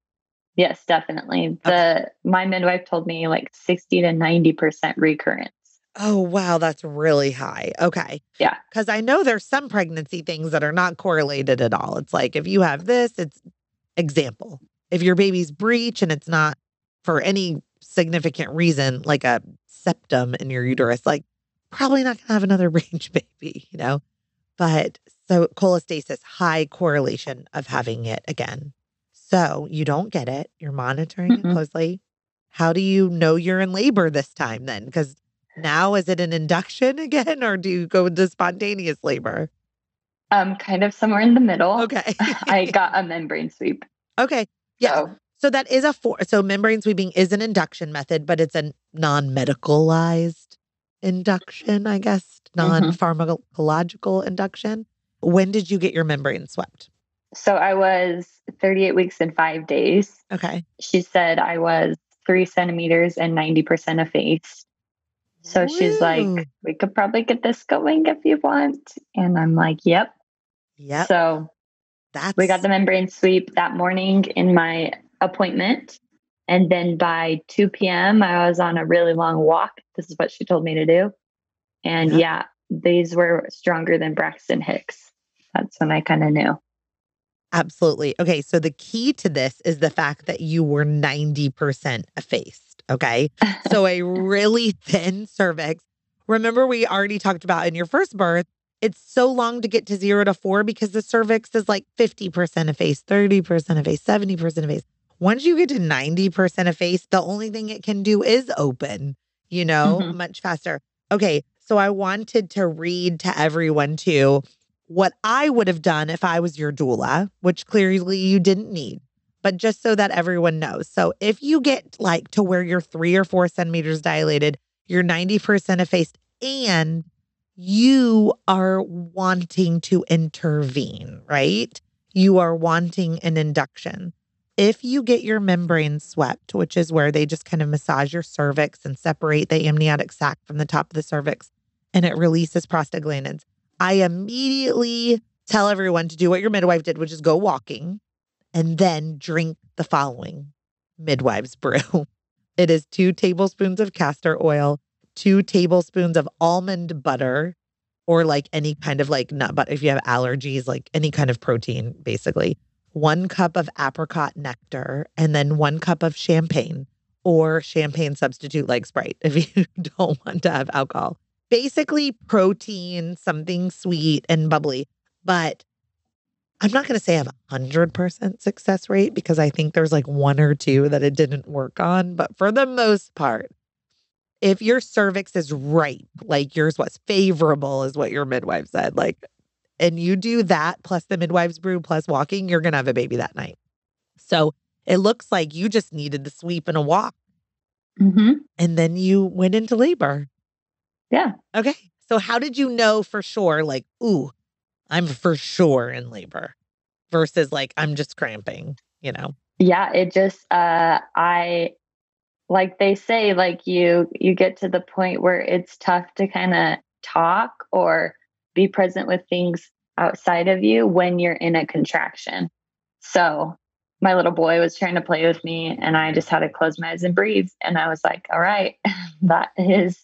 Yes, definitely. The my midwife told me like 60 to 90% recurrence. Oh, wow. That's really high. Okay. Yeah. Because I know there's some pregnancy things that are not correlated at all. It's like if you have this, it's example. If your baby's breech and it's not for any significant reason, like a septum in your uterus, like probably not going to have another breech baby, you know? But so cholestasis, high correlation of having it again. So you don't get it. You're monitoring it Mm-mm. closely. How do you know you're in labor this time then? Because now is it an induction again or do you go into spontaneous labor? Um, kind of somewhere in the middle. Okay. I got a membrane sweep. okay. Yeah. So So that is a four. So membrane sweeping is an induction method, but it's a non-medicalized induction, I guess, mm-hmm. non-pharmacological induction. When did you get your membrane swept? So I was 38 weeks and five days. Okay. She said I was three centimeters and 90% effaced. So she's like, we could probably get this going if you want. And I'm like, yep. Yep. So That's we got the membrane sweep that morning in my appointment. And then by 2 p.m., I was on a really long walk. This is what she told me to do. And Yeah. yeah, these were stronger than Braxton Hicks. That's when I kind of knew. Absolutely. Okay. So the key to this is the fact that you were 90% effaced. Okay. So a really thin cervix. Remember, we already talked about in your first birth, it's so long to get to zero to four because the cervix is like 50% effaced, 30% effaced, 70% effaced. Once you get to 90% effaced, the only thing it can do is open, you know, Mhm. much faster. Okay. So I wanted to read to everyone too what I would have done if I was your doula, which clearly you didn't need, but just so that everyone knows. So if you get like to where you're three or four centimeters dilated, you're 90% effaced, and you are wanting to intervene, right? You are wanting an induction. If you get your membrane swept, which is where they just kind of massage your cervix and separate the amniotic sac from the top of the cervix, and it releases prostaglandins, I immediately tell everyone to do what your midwife did, which is go walking and then drink the following midwives brew. It is two tablespoons of castor oil, two tablespoons of almond butter, or like any kind of like nut butter if you have allergies, like any kind of protein, basically. One cup of apricot nectar, and then one cup of champagne or champagne substitute like Sprite if you don't want to have alcohol basically protein, something sweet and bubbly. But I'm not going to say I have a hundred percent success rate because I think there's like one or two that it didn't work on. But for the most part, if your cervix is ripe, like yours was favorable, is what your midwife said, like, and you do that plus the midwife's brew plus walking, you're going to have a baby that night. So it looks like you just needed the sweep and a walk. hmm And then you went into labor. Yeah. Okay. So how did you know for sure, like, ooh, I'm for sure in labor versus like, I'm just cramping, you know? Yeah. It just, uh, I, like they say, like you, you get to the point where it's tough to kind of talk or be present with things outside of you when you're in a contraction. So my little boy was trying to play with me and I just had to close my eyes and breathe. And I was like, all right, that is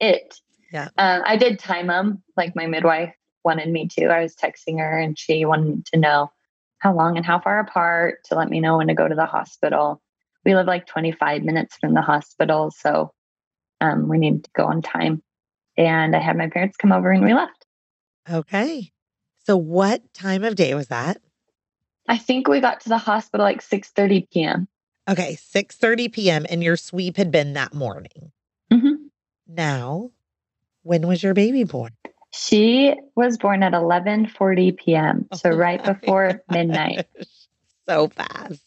it. Yeah. Um, I did time them like my midwife wanted me to. I was texting her and she wanted to know how long and how far apart to let me know when to go to the hospital. We live like 25 minutes from the hospital. So um, we need to go on time. And I had my parents come over and we left. Okay. So what time of day was that? I think we got to the hospital like 6:30 p.m. Okay, 6 30 p.m. and your sweep had been that morning. hmm Now, when was your baby born? She was born at 11:40 p.m. So Oh right before midnight. So fast.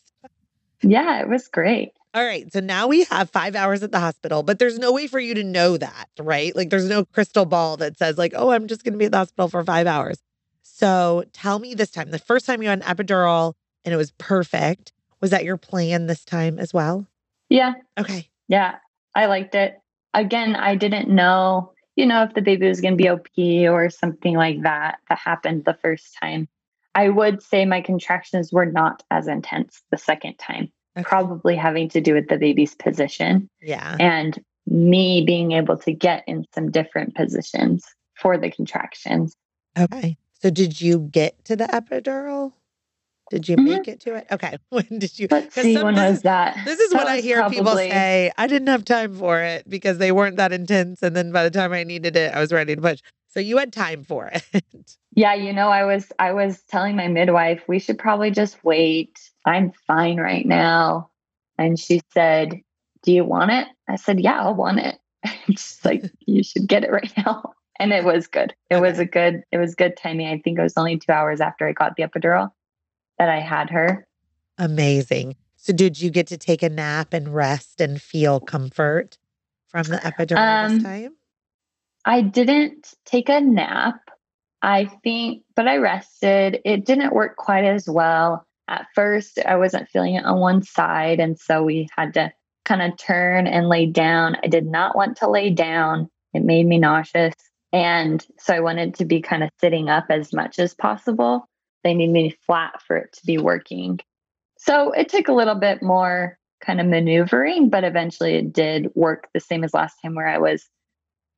Yeah, it was great. All right. So now we have five hours at the hospital, but there's no way for you to know that, right? Like there's no crystal ball that says, like, oh, I'm just going to be at the hospital for five hours. So tell me this time, the first time you had an epidural and it was perfect, was that your plan this time as well? Yeah, Okay. yeah, I liked it. Again, I didn't know, you know, if the baby was going to be OP or something like that that happened the first time. I would say my contractions were not as intense the second time, Okay. probably having to do with the baby's position Yeah. and me being able to get in some different positions for the contractions. Okay. So did you get to the epidural? Did you Mhm. make it to it? Okay. When did you? Let's see, when was that? This is That what I hear people say. I didn't have time for it because they weren't that intense. And then by the time I needed it, I was ready to push. So you had time for it. Yeah, you know, I was I was telling my midwife we should probably just wait. I'm fine right now. And she said, "Do you want it?" I said, "Yeah, I'll want it." She's like, "You should get it right now." And it was good. It was a good it was good timing. I think it was only 2 hours after I got the epidural that I had her. Amazing. So did you get to take a nap and rest and feel comfort from the epidural Um, this time? I didn't take a nap. I think, but I rested. It didn't work quite as well. At first, I wasn't feeling it on one side. And so we had to kind of turn and lay down. I did not want to lay down, it made me nauseous. And so I wanted to be kind of sitting up as much as possible. They need me flat for it to be working. So it took a little bit more kind of maneuvering, but eventually it did work the same as last time where I was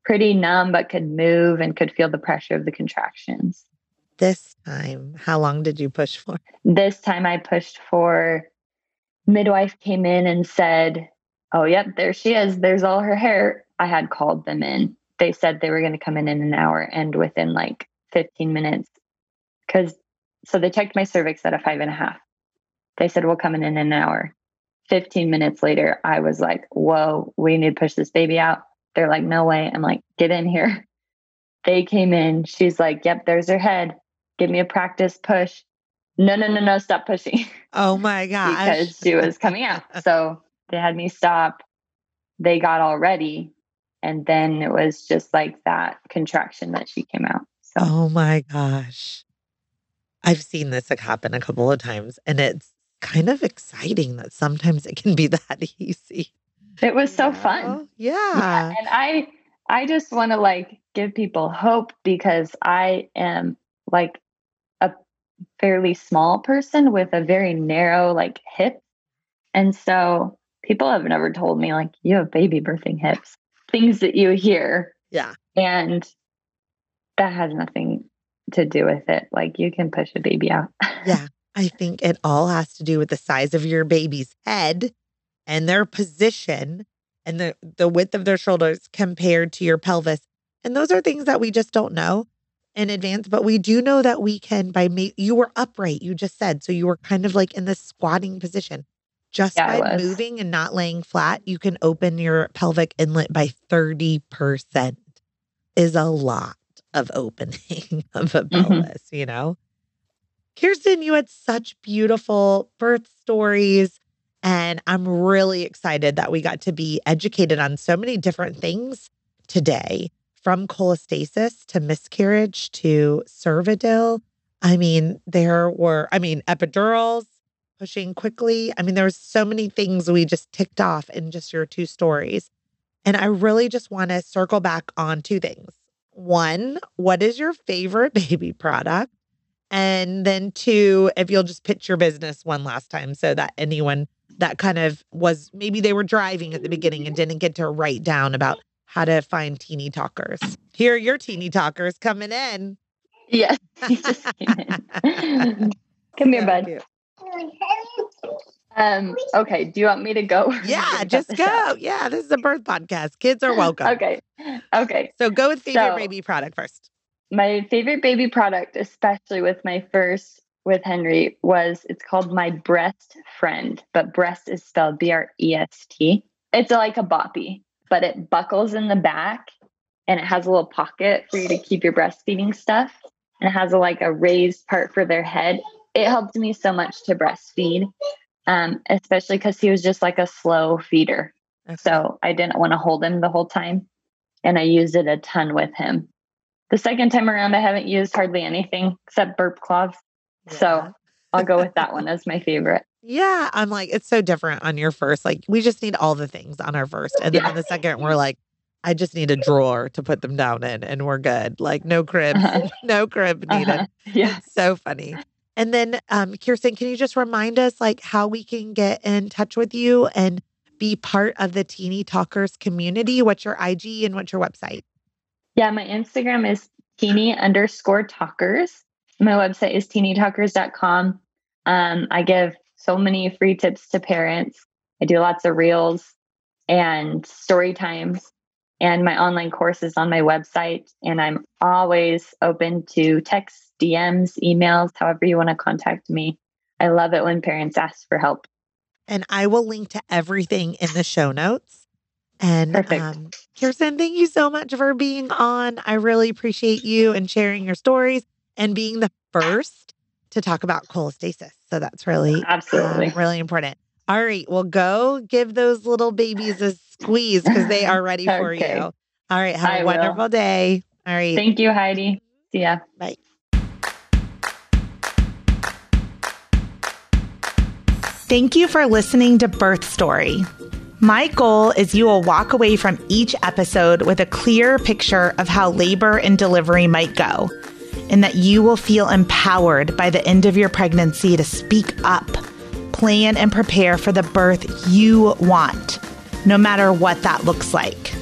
pretty numb but could move and could feel the pressure of the contractions. This time, how long did you push for? This time I pushed for midwife came in and said, "Oh, yep, there she is. There's all her hair." I had called them in. They said they were going to come in in an hour and within like 15 minutes cuz so they checked my cervix at a five and a half. They said we'll come in in an hour. 15 minutes later, I was like, whoa, we need to push this baby out. They're like, no way. I'm like, get in here. They came in. She's like, yep, there's her head. Give me a practice push. No, no, no, no, stop pushing Oh my gosh. because she was coming out. So they had me stop. They got all ready. And then it was just like that contraction that she came out. So Oh my gosh. I've seen this happen a couple of times and it's kind of exciting that sometimes it can be that easy. it was so you fun. know? Yeah. and i i just want to like give people hope because i am like a fairly small person with a very narrow like hip and so people have never told me like you have baby birthing hips things that you hear Yeah. and that has nothing to do with it like you can push a baby out Yeah. I think it all has to do with the size of your baby's head and their position and the, the width of their shoulders compared to your pelvis. And those are things that we just don't know in advance, but we do know that we can by ma- you were upright, you just said. So you were kind of like in the squatting position. Just Yeah, by moving and not laying flat, you can open your pelvic inlet by 30% is a lot of opening of a Mhm. pelvis, you know? Kirsten, you had such beautiful birth stories. And I'm really excited that we got to be educated on so many different things today from cholestasis to miscarriage to Cervidil. I mean, there were, I mean, epidurals pushing quickly. I mean, there was so many things we just ticked off in just your two stories. And I really just want to circle back on two things. One, what is your favorite baby product? And then two, if you'll just pitch your business one last time so that anyone that kind of was maybe they were driving at the beginning and didn't get to write down about how to find teeny talkers. Here are your teeny talkers coming in. yes he just came in. come here bud. Um, okay, do you want me to go? Yeah, just this out? go. Yeah, this is a birth podcast. Kids are welcome. Okay. Okay. So go with favorite So- baby product first. My favorite baby product, especially with my first with Henry, was it's called My Brest Friend, but breast is spelled B R E S T. It's like a boppy, but it buckles in the back and it has a little pocket for you to keep your breastfeeding stuff. And it has a like a raised part for their head. It helped me so much to breastfeed. Um, especially because he was just like a slow feeder. Okay. So I didn't want to hold him the whole time. And I used it a ton with him. The second time around, I haven't used hardly anything except burp cloths. Yeah. So I'll go with that one as my favorite. Yeah, I'm like, it's so different on your first. Like, we just need all the things on our first. And then Yeah. on the second, we're like, I just need a drawer to put them down in and we're good. Like, no crib, Uh-huh. no crib needed. Uh-huh. Yeah. It's so funny. And then, um, Kirsten, can you just remind us like how we can get in touch with you and be part of the Teeny Talkers community? What's your IG and what's your website? Yeah. My Instagram is teeny underscore talkers. My website is teenytalkers.com. Um, I give so many free tips to parents. I do lots of reels and story times and my online courses on my website. And I'm always open to texts, DMs, emails, however you want to contact me. I love it when parents ask for help. And I will link to everything in the show notes. And Perfect. um, Kirsten, thank you so much for being on. I really appreciate you and sharing your stories and being the first to talk about cholestasis. So that's really, uh, Absolutely. really important. All right. Well, go give those little babies a squeeze because they are ready for Okay. you. All right. Have I a will. wonderful day. All right. Thank you, Heidi. See ya. Bye. Thank you for listening to Birth Story. My goal is you will walk away from each episode with a clear picture of how labor and delivery might go, and that you will feel empowered by the end of your pregnancy to speak up, plan, and prepare for the birth you want, no matter what that looks like.